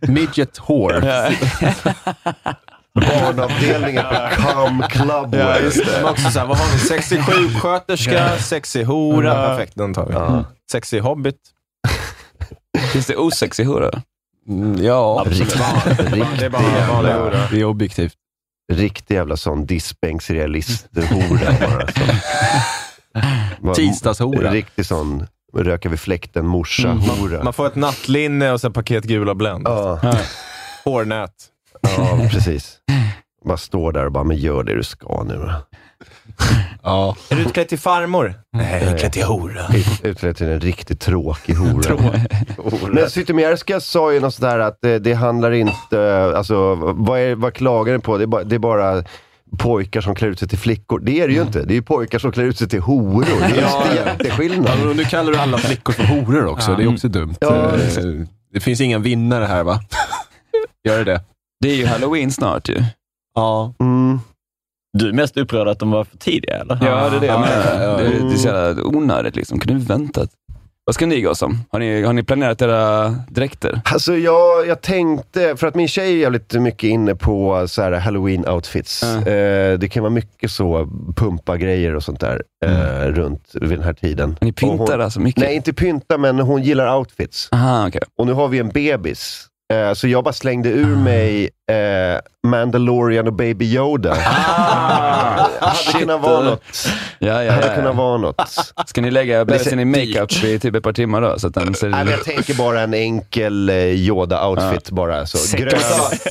Midget whore. Barnavdelningen på Come Club. Ja, just det. Men också så här, vad har vi? Sexig sjuksköterska, sexig hora. Ja. Perfekt, den tar vi. Ja. Sexig hobbit. Finns det osexig hora? Mm, ja, Riktigt, Det är bara vanlig hora. det är objektivt. riktig jävla sån diskbänksrealist-hora bara. Som, Tisdagshora. Riktig sån röka vid fläkten morsa-hora. Man får ett nattlinne och sen paket gula Blend. Ja, Hårnät. Ja, precis. Bara står där och bara, men gör det du ska nu då. Ja. Är du utklädd till farmor? Nej, jag är utklädd till hora. Ut- Utklädd till en riktigt tråkig hora. Men Zytomierska sa ju något sådär att det, det handlar inte, alltså vad, är, vad klagar ni på? Det är, bara, det är bara pojkar som klär ut sig till flickor. Det är det ju inte. Det är ju pojkar som klär ut sig till horor. Det är Ja. jätteskillnad. Ja, men nu kallar du alla flickor för horor också. Det är också dumt. Ja. Eh, Det finns inga vinnare här va? Gör det det? Det är ju halloween snart ju. Ja. Mm. Du är mest upprörd att de var för tidiga eller? Ja, det är det jag Ja, menar. ja, ja. Det, det är så jävla onödigt liksom. Kunde vi väntat? Vad ska ni gå som? Har ni, har ni planerat era dräkter? Alltså jag, jag tänkte, för att min tjej är jävligt mycket inne på så här halloween-outfits. Ja. Eh, det kan vara mycket så, pumpa-grejer och sånt där eh, runt vid den här tiden. Ni pyntar hon, alltså mycket? Nej, inte pynta, men hon gillar outfits. Aha, okej. Och nu har vi en bebis. Eh, så jag bara slängde ur mig eh, Mandalorian och Baby Yoda. hade kunnat vara något. Ja, ja, hade ja, kunnat vara något. Ska ni lägga bebisen i makeup i typ ett par timmar då? Så att den ser Nej, jag tänker bara en enkel eh, Yoda-outfit bara. Så. Grön. Kan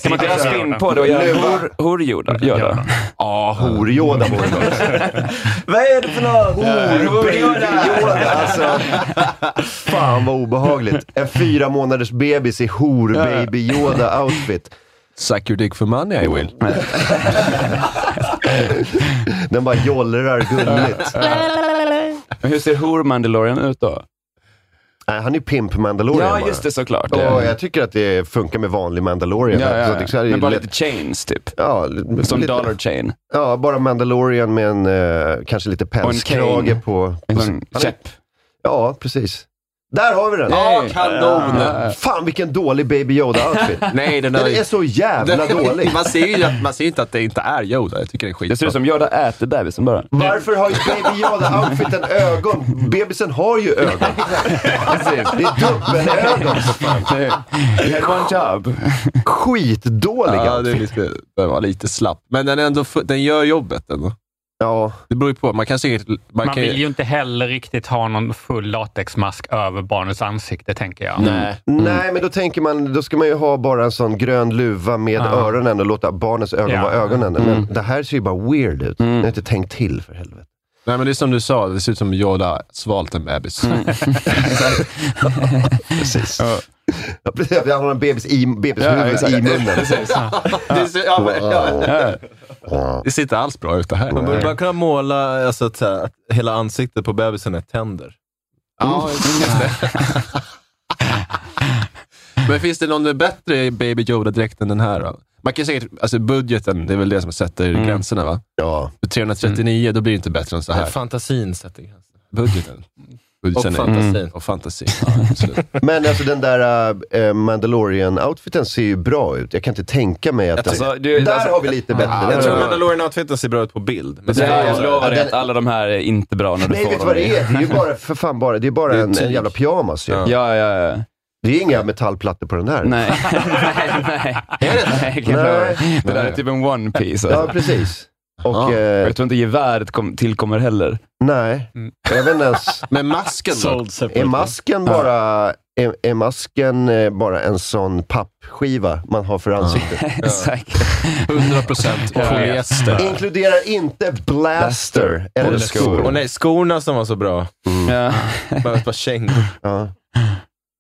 man, inte göra spinn på det och göra hor, horjoda? Yoda. Ja, hor-Yoda vore gott. Vad är det för något? Hor-Baby-Yoda. Alltså, fan vad obehagligt. En fyra månaders bebis i hor-Baby-Yoda-outfit. Suck your dick for money I will. Den bara jollrar gulligt. Men hur ser hor-Mandalorian ut då? Nej, han är pimp Mandalorian Ja, bara. just det såklart. Och Ja, jag tycker att det funkar med vanlig Mandalorian. ja, Så ja. det är Men bara lite chains typ. Ja, Som lite, dollar chain. Ja, bara Mandalorian med en eh, kanske lite pälskrage på... En på är- käpp. Ja, precis. Där har vi den! Ja, kanon! Fan vilken dålig Baby Yoda-outfit. Nej, den, Den är så jävla dålig. Man ser ju att, man ser inte att det inte är Yoda. Jag tycker det är skitbra. Det ser ut som Yoda äter bebisen bara. Varför har ju Baby Yoda-outfiten ögon? Bebisen har ju ögon. Det är dubbelögon för fan. You had one job. Skitdålig Ja, det är outfit. lite, den var lite slapp. Men den, är ändå, den gör jobbet ändå. Ja, Det beror ju på. Man kan säkert... Man, Man kan, vill ju inte heller riktigt ha någon full latexmask över barnets ansikte, tänker jag. Nej. Nej, men då tänker man, då ska man ju ha bara en sån grön luva med Ja. öronen och låta barnets ögon Ja. vara ögonen. Men Mm. det här ser ju bara weird ut. Mm. Jag har inte tänkt till för helvete. Nej, men det är som du sa. Det ser ut som Yoda svalt en bebis. Precis. Ja, precis. Han har en bebis i, Ja, bebishuvud exakt. i munnen. det, ser, ja, men, ja. Ja. Det ser inte alls bra ut det här. Man borde bara kunna måla alltså, att, så här, att hela ansiktet på bebisen är tänder. Ja, just det. Men finns det någon bättre Baby Yoda-dräkt än den här då? Man kan säkert, alltså budgeten, det är väl det som sätter Mm. gränserna va? Ja. För 339, då blir det inte bättre än så här. Fantasin sätter gränsen. Budgeten. Och är- fantasin. Mm. Och fantasin. Ja. Men alltså den där äh, Mandalorian-outfiten ser ju bra ut. Jag kan inte tänka mig att... Alltså, du- där alltså- har vi lite bättre. Jag Den tror Mandalorian-outfiten ser bra ut på bild. Men Ja, det- jag lovar dig den- att alla de här är inte bra när du Nej, får vet du dem. vad det är? Det är ju bara, för fan bara, det är bara Det är en, en jävla pyjamas ju. Ja. Ja, ja, ja. Det är inga metallplattor på den här. Nej, nej, nej. Nej, kan jag Nej. dig. Det där är typ en one piece. Ja, Alltså. precis. Och, Ja. eh, Jag tror inte geväret kom, tillkommer heller. nej, jag vet inte ens. Men masken då? Är masken bara, är, är masken eh, bara en sån pappskiva man har för ansiktet? Exakt. 100% polyester. Inkluderar inte blaster eller skor. Och nej, skorna som var så bra. Ja. Bara ett par kängor. Ja.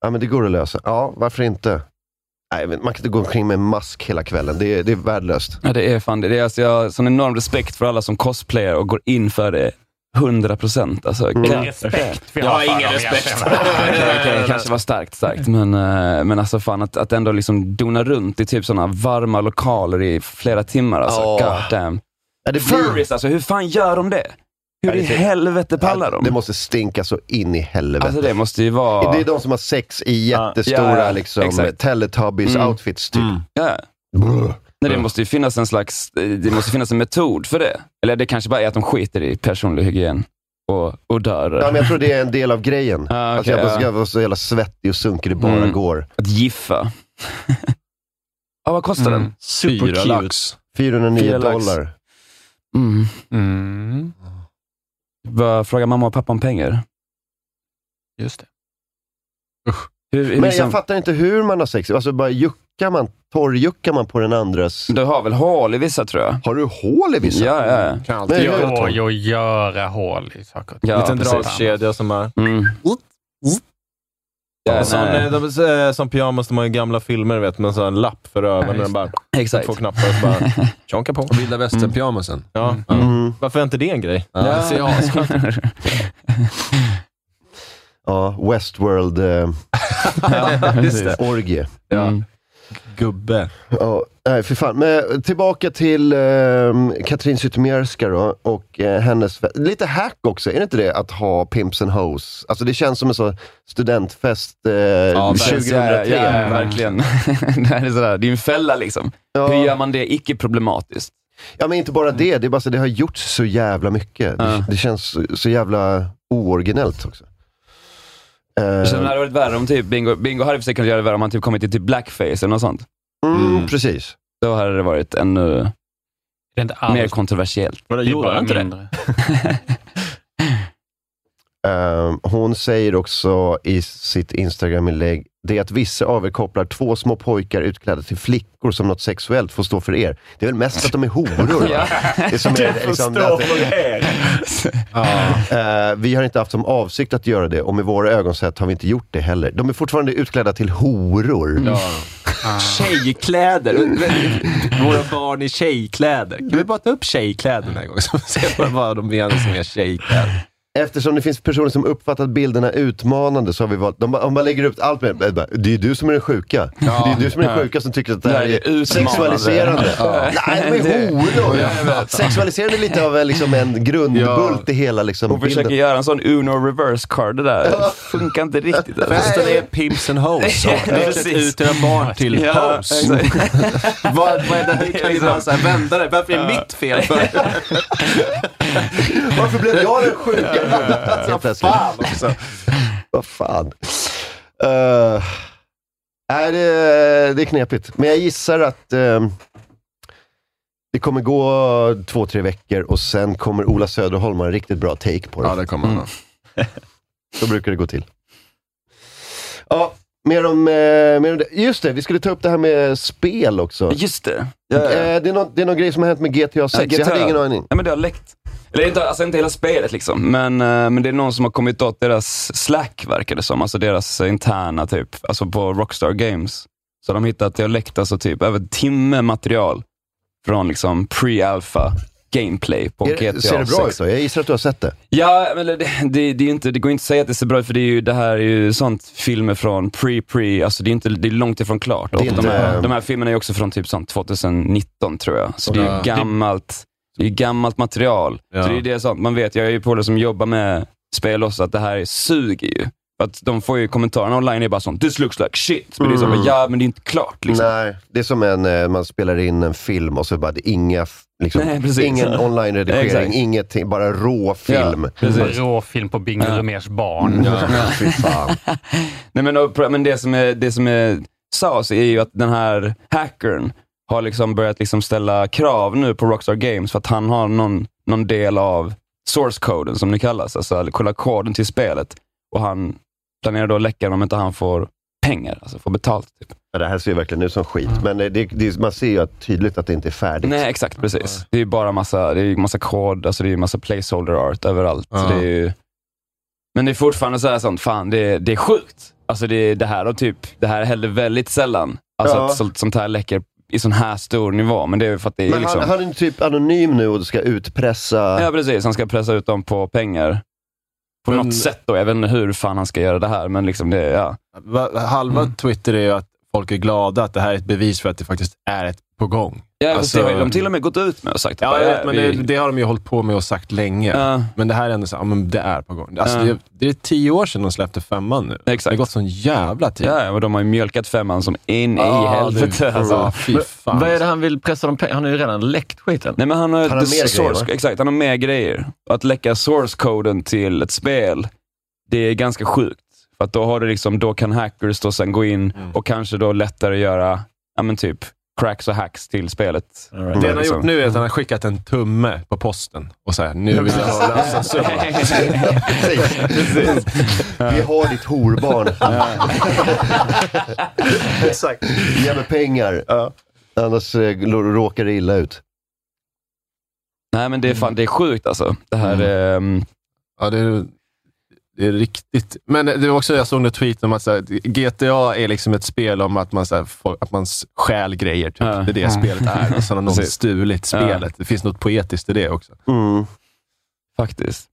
ja, men det går att lösa. Ja, varför inte? Nej, man kan inte gå omkring med en mask hela kvällen. Det är, det är värdelöst. Ja, det är fan det. det är alltså, jag har sån enorm respekt för alla som cosplayar och går in för det 100 procent. Alltså, Mm. kan- Respekt Jag har ingen respekt. det kanske var starkt, starkt. Men, eh, men alltså fan att, att ändå liksom dona runt i typ sådana varma lokaler i flera timmar. Alltså, Ja. God damn. Ja, det blir- Furries, alltså hur fan gör de det? Hur i det är- helvete pallar de? Det måste stinka så in i helvete. Alltså det måste ju vara... Det är de som har sex i jättestora Ja, ja, liksom. Teletubbies-outfits typ. Ja. Nej, det måste ju finnas en slags, det måste finnas en metod för det. Eller det kanske bara är att de skiter i personlig hygien och odörer. Ja, men jag tror det är en del av grejen. Ah, alltså okej, jag ja. ska vara så jävla svettig och sunkig det bara Mm. går. Att giffa. ja, vad kostar den? Super Fyra cute. lax. 409 Fyra lax. dollar. Mm. Bara fråga mamma och pappa om pengar. Just det. Hur, hur Men liksom, jag fattar inte hur man har sex. Alltså bara juckar man, torrjuckar man på den andras... Du har väl hål i vissa tror jag? Har du hål i vissa? Ja, ja, ja. Kan Men alltid göra ju att göra hål i saker. Ja, liten dragkedja som är... Mm. Ja, Som, nej. eh, de, eh, som pyjamas de har i gamla filmer, vet, med en sån lapp för ögonen. Ja, bara, Exakt. två knappar och så bara tjonka på. Och vilda västern-pyjamasen. Ja. Mm. Varför är inte det en grej? Ja. Det ser asskönt ut. Ja, Westworld eh, det. orgie. Mm. Gubbe. Ja, nej, för fan. Men tillbaka till eh, Katrin Zytomierska då och eh, hennes, lite hack också, är det inte det? Att ha Pimps and Hoes. Alltså det känns som en sån studentfest eh, 2003. Ja, ja, ja, verkligen. det, är sådär, det är en fälla liksom. Ja. Hur gör man det icke-problematiskt? Ja men inte bara det, det är bara så det har gjorts så jävla mycket. Det, Ja. det känns så, så jävla ooriginellt också. Eh, Så det hade varit värre om typ Bingo, Bingo hade säkert göra det värre om han typ kommit till typ blackface eller något sånt. Mm, Precis. Då hade det varit ännu Det är inte alls. mer kontroversiellt. Vadå, det gjorde han inte det? mindre. Eh, hon säger också i sitt Instagram-inlägg, det är att vissa av er kopplar två små pojkar utklädda till flickor som något sexuellt får stå för er. Det är väl mest att de är horor? va? Det som är, liksom, att, Eh, vi har inte haft som avsikt att göra det och med våra ögonsätt har vi inte gjort det heller. De är fortfarande utklädda till horor. Tjejkläder. Våra barn i tjejkläder. Kan vi bara ta upp tjejkläder den här gången? Så ser vad de menar som är tjejkläder. Eftersom det finns personer som uppfattat bilderna utmanande så har vi valt, de, bara- om man lägger upp allt med, det är ju du som är den sjuka. Det är du som är den sjuka som tycker att det här Nej, det är är utmanande. sexualiserande. Ja. Nej, de är horor. Ja. Sexualiserande är lite av liksom en grundbult i hela liksom, Hon försöker bilden. göra en sån Uno reverse card det där. Funkar inte riktigt. Festen är pimps and hoes. Ja, Vecklat precis. ut era barn till Ja, hoes. vad, vad är det? Hur kan ni bara så här vända det? Varför är det mitt fel? För? Varför blev jag den sjuka? Helt plötsligt. Fan också. Vad fan. Uh, nej, det, det är knepigt. Men jag gissar att eh, det kommer gå två, tre veckor och sen kommer Ola Söderholm ha en riktigt bra take på det. Ja, det kommer han ha. Så brukar det gå till. Ja, mer om, eh, mer om det. Just det, vi skulle ta upp det här med spel också. Just det. Ja, ja. Eh, det, är någon, det är någon grej som har hänt med GTA 6. Jag hade ingen aning. Ja, men det har läckt. Eller inte, alltså inte hela spelet liksom, men, eh, men det är någon som har kommit åt deras Slack verkar det som, alltså deras interna typ, alltså på Rockstar Games. Så de hittat, det har läckt alltså typ över timme material från liksom pre-alpha gameplay på Är GTA det, ser det bra 6. ut då? Jag gissar att du har sett det. Ja, men det, det, det, är ju inte, det går inte att säga att det ser bra ut, för det, är ju, det här är ju sånt filmer från pre-pre, alltså det är, inte, det är långt ifrån klart. Det är Och inte- de, här, de här filmerna är också från typ sånt 2019 tror jag, så det är ju gammalt, det är gammalt material. Ja. Så det är det sånt, man vet, jag är ju polare som jobbar med spel också, att det här suger ju. Att de får ju kommentarerna online, är bara sånt, this looks like shit. Men det är så, Mm. ja men det är inte klart liksom. Nej, det är som en, eh, man spelar in en film och så bara, det är inga, liksom, Nej, precis. ingen online-redigering, ingenting, bara rå film. precis. Rå film på Bingo barn. Ja, fy fan. Nej, men, men det som är, det som är är ju att den här hackern har liksom börjat liksom ställa krav nu på Rockstar Games för att han har någon, någon del av source-koden som det kallas, alltså kolla koden till spelet. Och han planerar då att läcka om inte han får pengar, alltså får betalt. Typ. Ja, det här ser verkligen ut som skit, men det, det, det, man ser ju tydligt att det inte är färdigt. Nej, exakt, precis. Det är ju bara massa, det är ju massa kod, alltså det är ju massa placeholder art överallt. Ja. Det är ju... Men det är fortfarande så här sånt, fan det, det är sjukt. Alltså det, det här och typ, det här händer väldigt sällan. Alltså Ja. att sånt, sånt här läcker i sån här stor nivå, men det är för att det är Men liksom... han, han är typ anonym nu och ska utpressa... Ja, precis. Han ska pressa ut dem på pengar. På Men- något sätt då. Jag vet inte hur fan han ska göra det här, men liksom det, ja. Va- Halva Twitter är ju att folk är glada att det här är ett bevis för att det faktiskt är ett på gång. Ja, Alltså- det har de till och med gått ut med och sagt. Ja, vet, men vi- det, det har de ju hållit på med och sagt länge. Ja. Men det här är ändå så, ja, men det är på gång. Alltså, Ja. det, det är tio år sedan de släppte femman nu. Det har gått sån jävla tid. Ja, och de har ju mjölkat femman som in i Ja, helvete. Alltså. fan. Vad är det han vill pressa dem pengar? Han har ju redan läckt skiten. Nej, men han har, Han har mer source, grejer, va? Exakt, han har mer grejer. Att läcka source-koden till ett spel, det är ganska sjukt. För att då, har du liksom, då kan hackers då sen gå in Mm. och kanske då lättare göra ja, men typ cracks och hacks till spelet. Det han har Liksom. gjort nu är att han har skickat en tumme på posten och säger nu vill jag ha. Precis. Vi har ditt horbarn. Exakt. Ge mig pengar. Annars eh, råkar det illa ut. Nej, men det är, fan, det är sjukt alltså. Det här Mm. är... um, Ja, det är, det är riktigt. Men det var också, jag såg en tweet om att här, GTA är liksom ett spel om att man, så här, får, att man stjäl grejer. Typ. Det är det Ja. spelet är. Och så har någon stulit spelet. Det finns något poetiskt i det också. Faktiskt.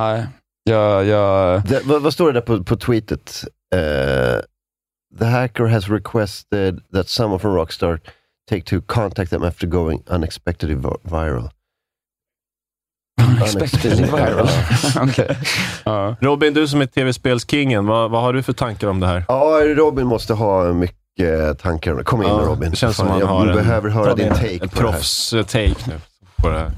Nej, jag... jag... Det, vad, vad står det där på, på tweetet? Eh, the hacker has requested that someone from Rockstar take to contact them after going unexpectedly vi- viral. Unexpectedly viral. Okej. Robin, du som är tv-spelskingen, vad, vad har du för tankar om det här? Ja, Robin måste ha mycket tankar om det. Kom in Ja, Robin. Det känns som han jag har en, behöver höra din take en på det här. proffs-take nu på det här.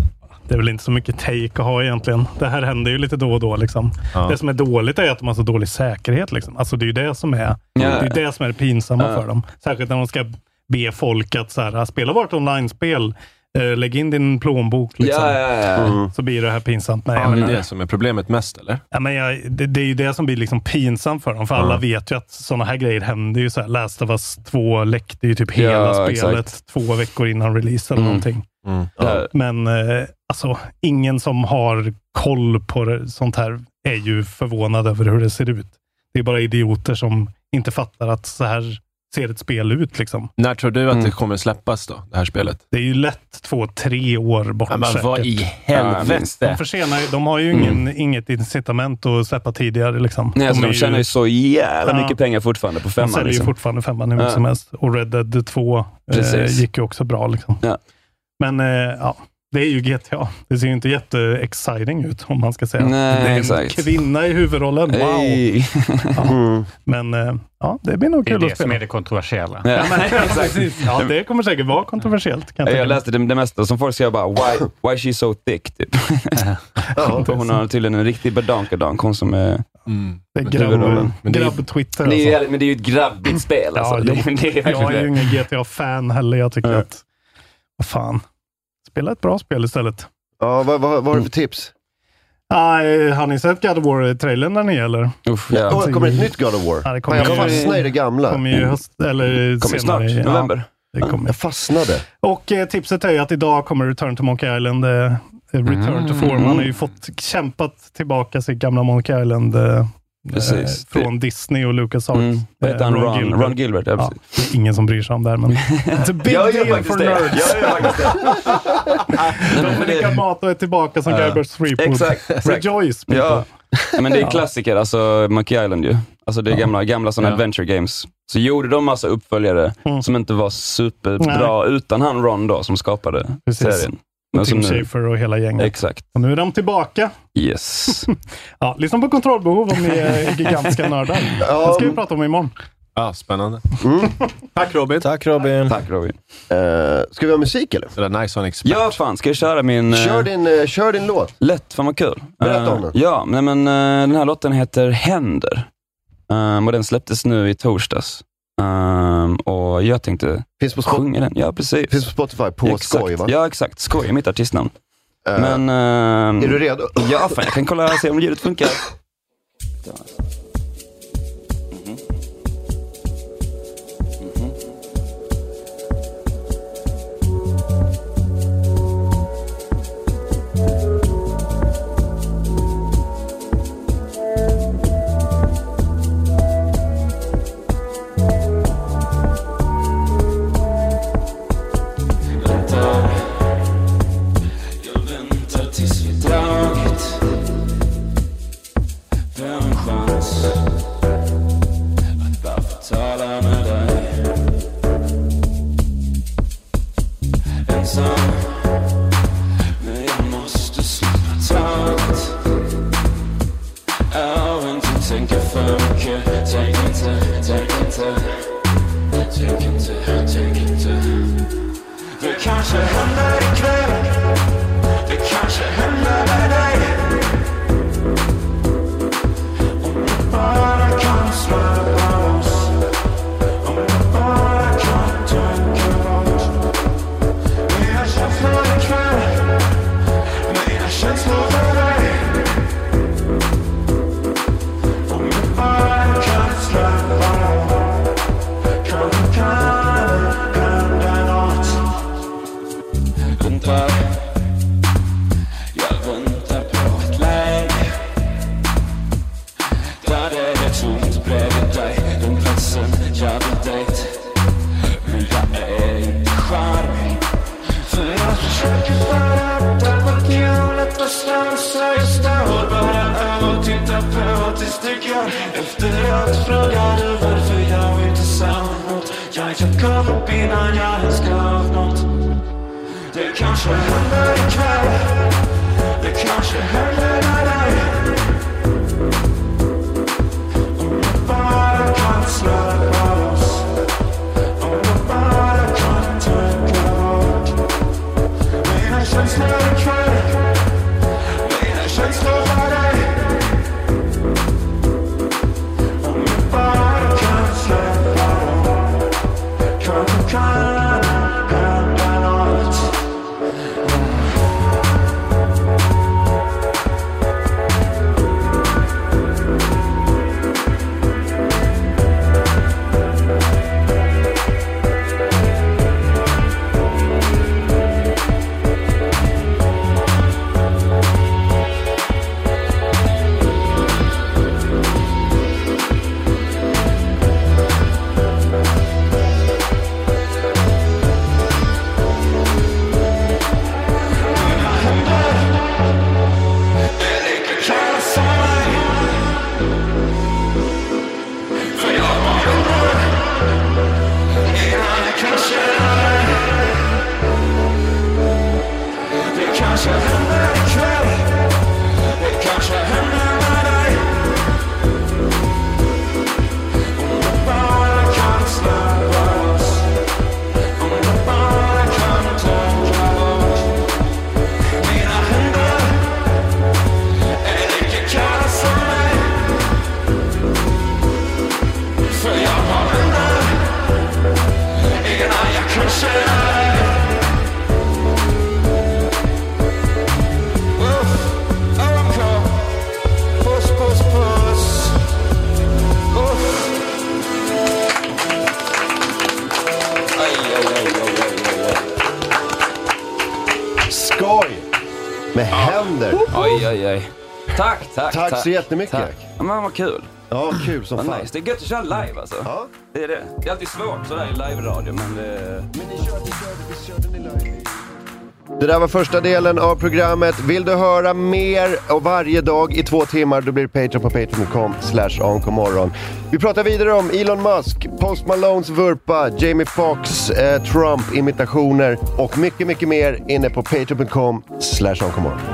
Det är väl inte så mycket take att ha egentligen. Det här händer ju lite då och då. Liksom. Ja. Det som är dåligt är att de har så dålig säkerhet. Liksom. Alltså, det är ju det som är det, är det, som är det pinsamma Ja. för dem. Särskilt när de ska be folk att så här, spela vårt online-spel. Eh, lägg in din plånbok. Liksom. Ja, ja, ja. Mm. Så blir det här pinsamt. Nej, Ja, det är det som är problemet mest, eller? Ja, men jag, det, det är ju det som blir liksom pinsamt för dem, för alla Ja. vet ju att sådana här grejer händer ju. Så här, Last of Us 2 läckte ju typ Ja, hela spelet exakt. två veckor innan release eller Mm. någonting. Ja. Men eh, alltså, ingen som har koll på det, sånt här är ju förvånad över hur det ser ut. Det är bara idioter som inte fattar att så här ser ett spel ut. Liksom. När tror du att Mm. det kommer släppas då, det här spelet? Det är ju lätt två, tre år bort Ja, men vad i De, helvete? försenar, ju- de har ju ingen, inget incitament att släppa tidigare. Liksom. Nej, alltså, är de tjänar ju så jävla mycket pengar fortfarande på De femman. säljer ju Liksom. fortfarande femman hur mycket Ja. som helst. Och Red Dead 2 eh, gick ju också bra. Liksom. Ja. Men eh, ja, det är ju GTA. Det ser ju inte jätte-exciting ut om man ska säga. Nej, det är en exakt. kvinna i huvudrollen. Wow! Hey. Ja. Men eh, ja, det blir nog Det är kul att det som spela. är det kontroversiella. Ja. Ja, men, precis. ja, det kommer säkert vara kontroversiellt. Kan jag Jag läste det, det mesta som folk säger bara, why, why she so thick? Typ. För hon har tydligen en riktig bedankadank, hon som är Det är grabb, Men det är- grabb-twitter. det är ju- alltså. Men det är ju ett grabbigt spel. Alltså. Ja, det, det är jag är ju det. ingen GTA-fan heller. Jag tycker att, vad fan, spela ett bra spel istället. Ja, vad, vad, vad du för tips? Ah, eh, har ni sett God of War-trailern när ni gäller? Uff, Ja. Kommer, kommer ett nytt God of War? Ja, det kommer jag fastnade i det gamla. kommer ju höst, eller Kommer senare. snart, i- november. Ja, det kommer. Jag fastnade. Och eh, tipset är ju att idag kommer Return to Monkey Island, eh, Return to Mm. Form. Han har ju fått kämpat tillbaka sitt gamla Monkey Island eh, Precis. eh, från Disney och Lucas Arts. Mm. Vad heter han? Ron, Ron Gilbert. Ja, Ja, precis. det är ingen som bryr sig om det här, men it's a big Jag gör deal for det. nerds. Jag gör faktiskt det. Dominic Amato är tillbaka som Ja. Guybrush Threepwood. Exakt. Rejoice people. Ja. Ja, men det är Ja. klassiker, alltså Monkey Island ju. Alltså det är gamla, gamla sådana Ja. adventure games. Så gjorde de massa uppföljare Mm. som inte var superbra utan han Ron då, som skapade Precis. serien. Och som Tim nu- Schafer och hela gänget. Exakt. Och nu är de tillbaka. Yes. Ja, lyssna på Kontrollbehov om ni är gigantiska nördar. Det ska vi prata om imorgon. Ja, spännande. Mm. Tack Robin. Tack Robin. Tack Robin. Eh, ska vi ha musik eller? Det där nice on expert. Ja, fan. Ska jag köra min... eh, Kör din, eh, kör din låt. Lätt, fan vad kul. Berätta om den. Ja, nej, men den här låten heter Händer. Um, och den släpptes nu i torsdags. Um, och jag tänkte Finns på, Spot- sjunga den. Ja, precis. finns på Spotify på exakt. skoj va? Ja, exakt. Skoj är mitt artistnamn. Eh, Men... ehm, Är du redo? Ja, fan, jag kan kolla se om ljudet funkar. så jättemycket. Tack. Ja, men vad kul. Ja, kul som fan. nice. Det är gött att köra live alltså. Ja. Det är det. Det är alltid svårt sådär i live-radio, men det... Det där var första delen av programmet. Vill du höra mer och varje dag i två timmar, då blir det Patreon på patreon.com slash onkomorron. Vi pratar vidare om Elon Musk, Post Malones vurpa, Jamie Foxx, eh, Trump-imitationer och mycket, mycket mer inne på patreon.com slash onkomorron.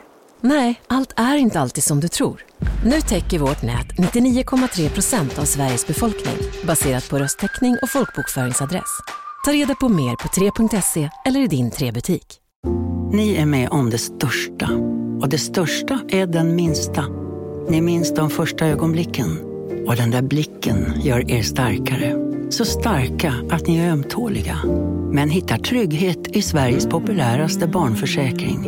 Nej, allt är inte alltid som du tror. Nu täcker vårt nät 99,3 procent av Sveriges befolkning baserat på röstteckning och folkbokföringsadress. Ta reda på mer på 3.se eller i din 3-butik. Ni är med om det största. Och det största är den minsta. Ni minns de första ögonblicken. Och den där blicken gör er starkare. Så starka att ni är ömtåliga. Men hittar trygghet i Sveriges populäraste barnförsäkring.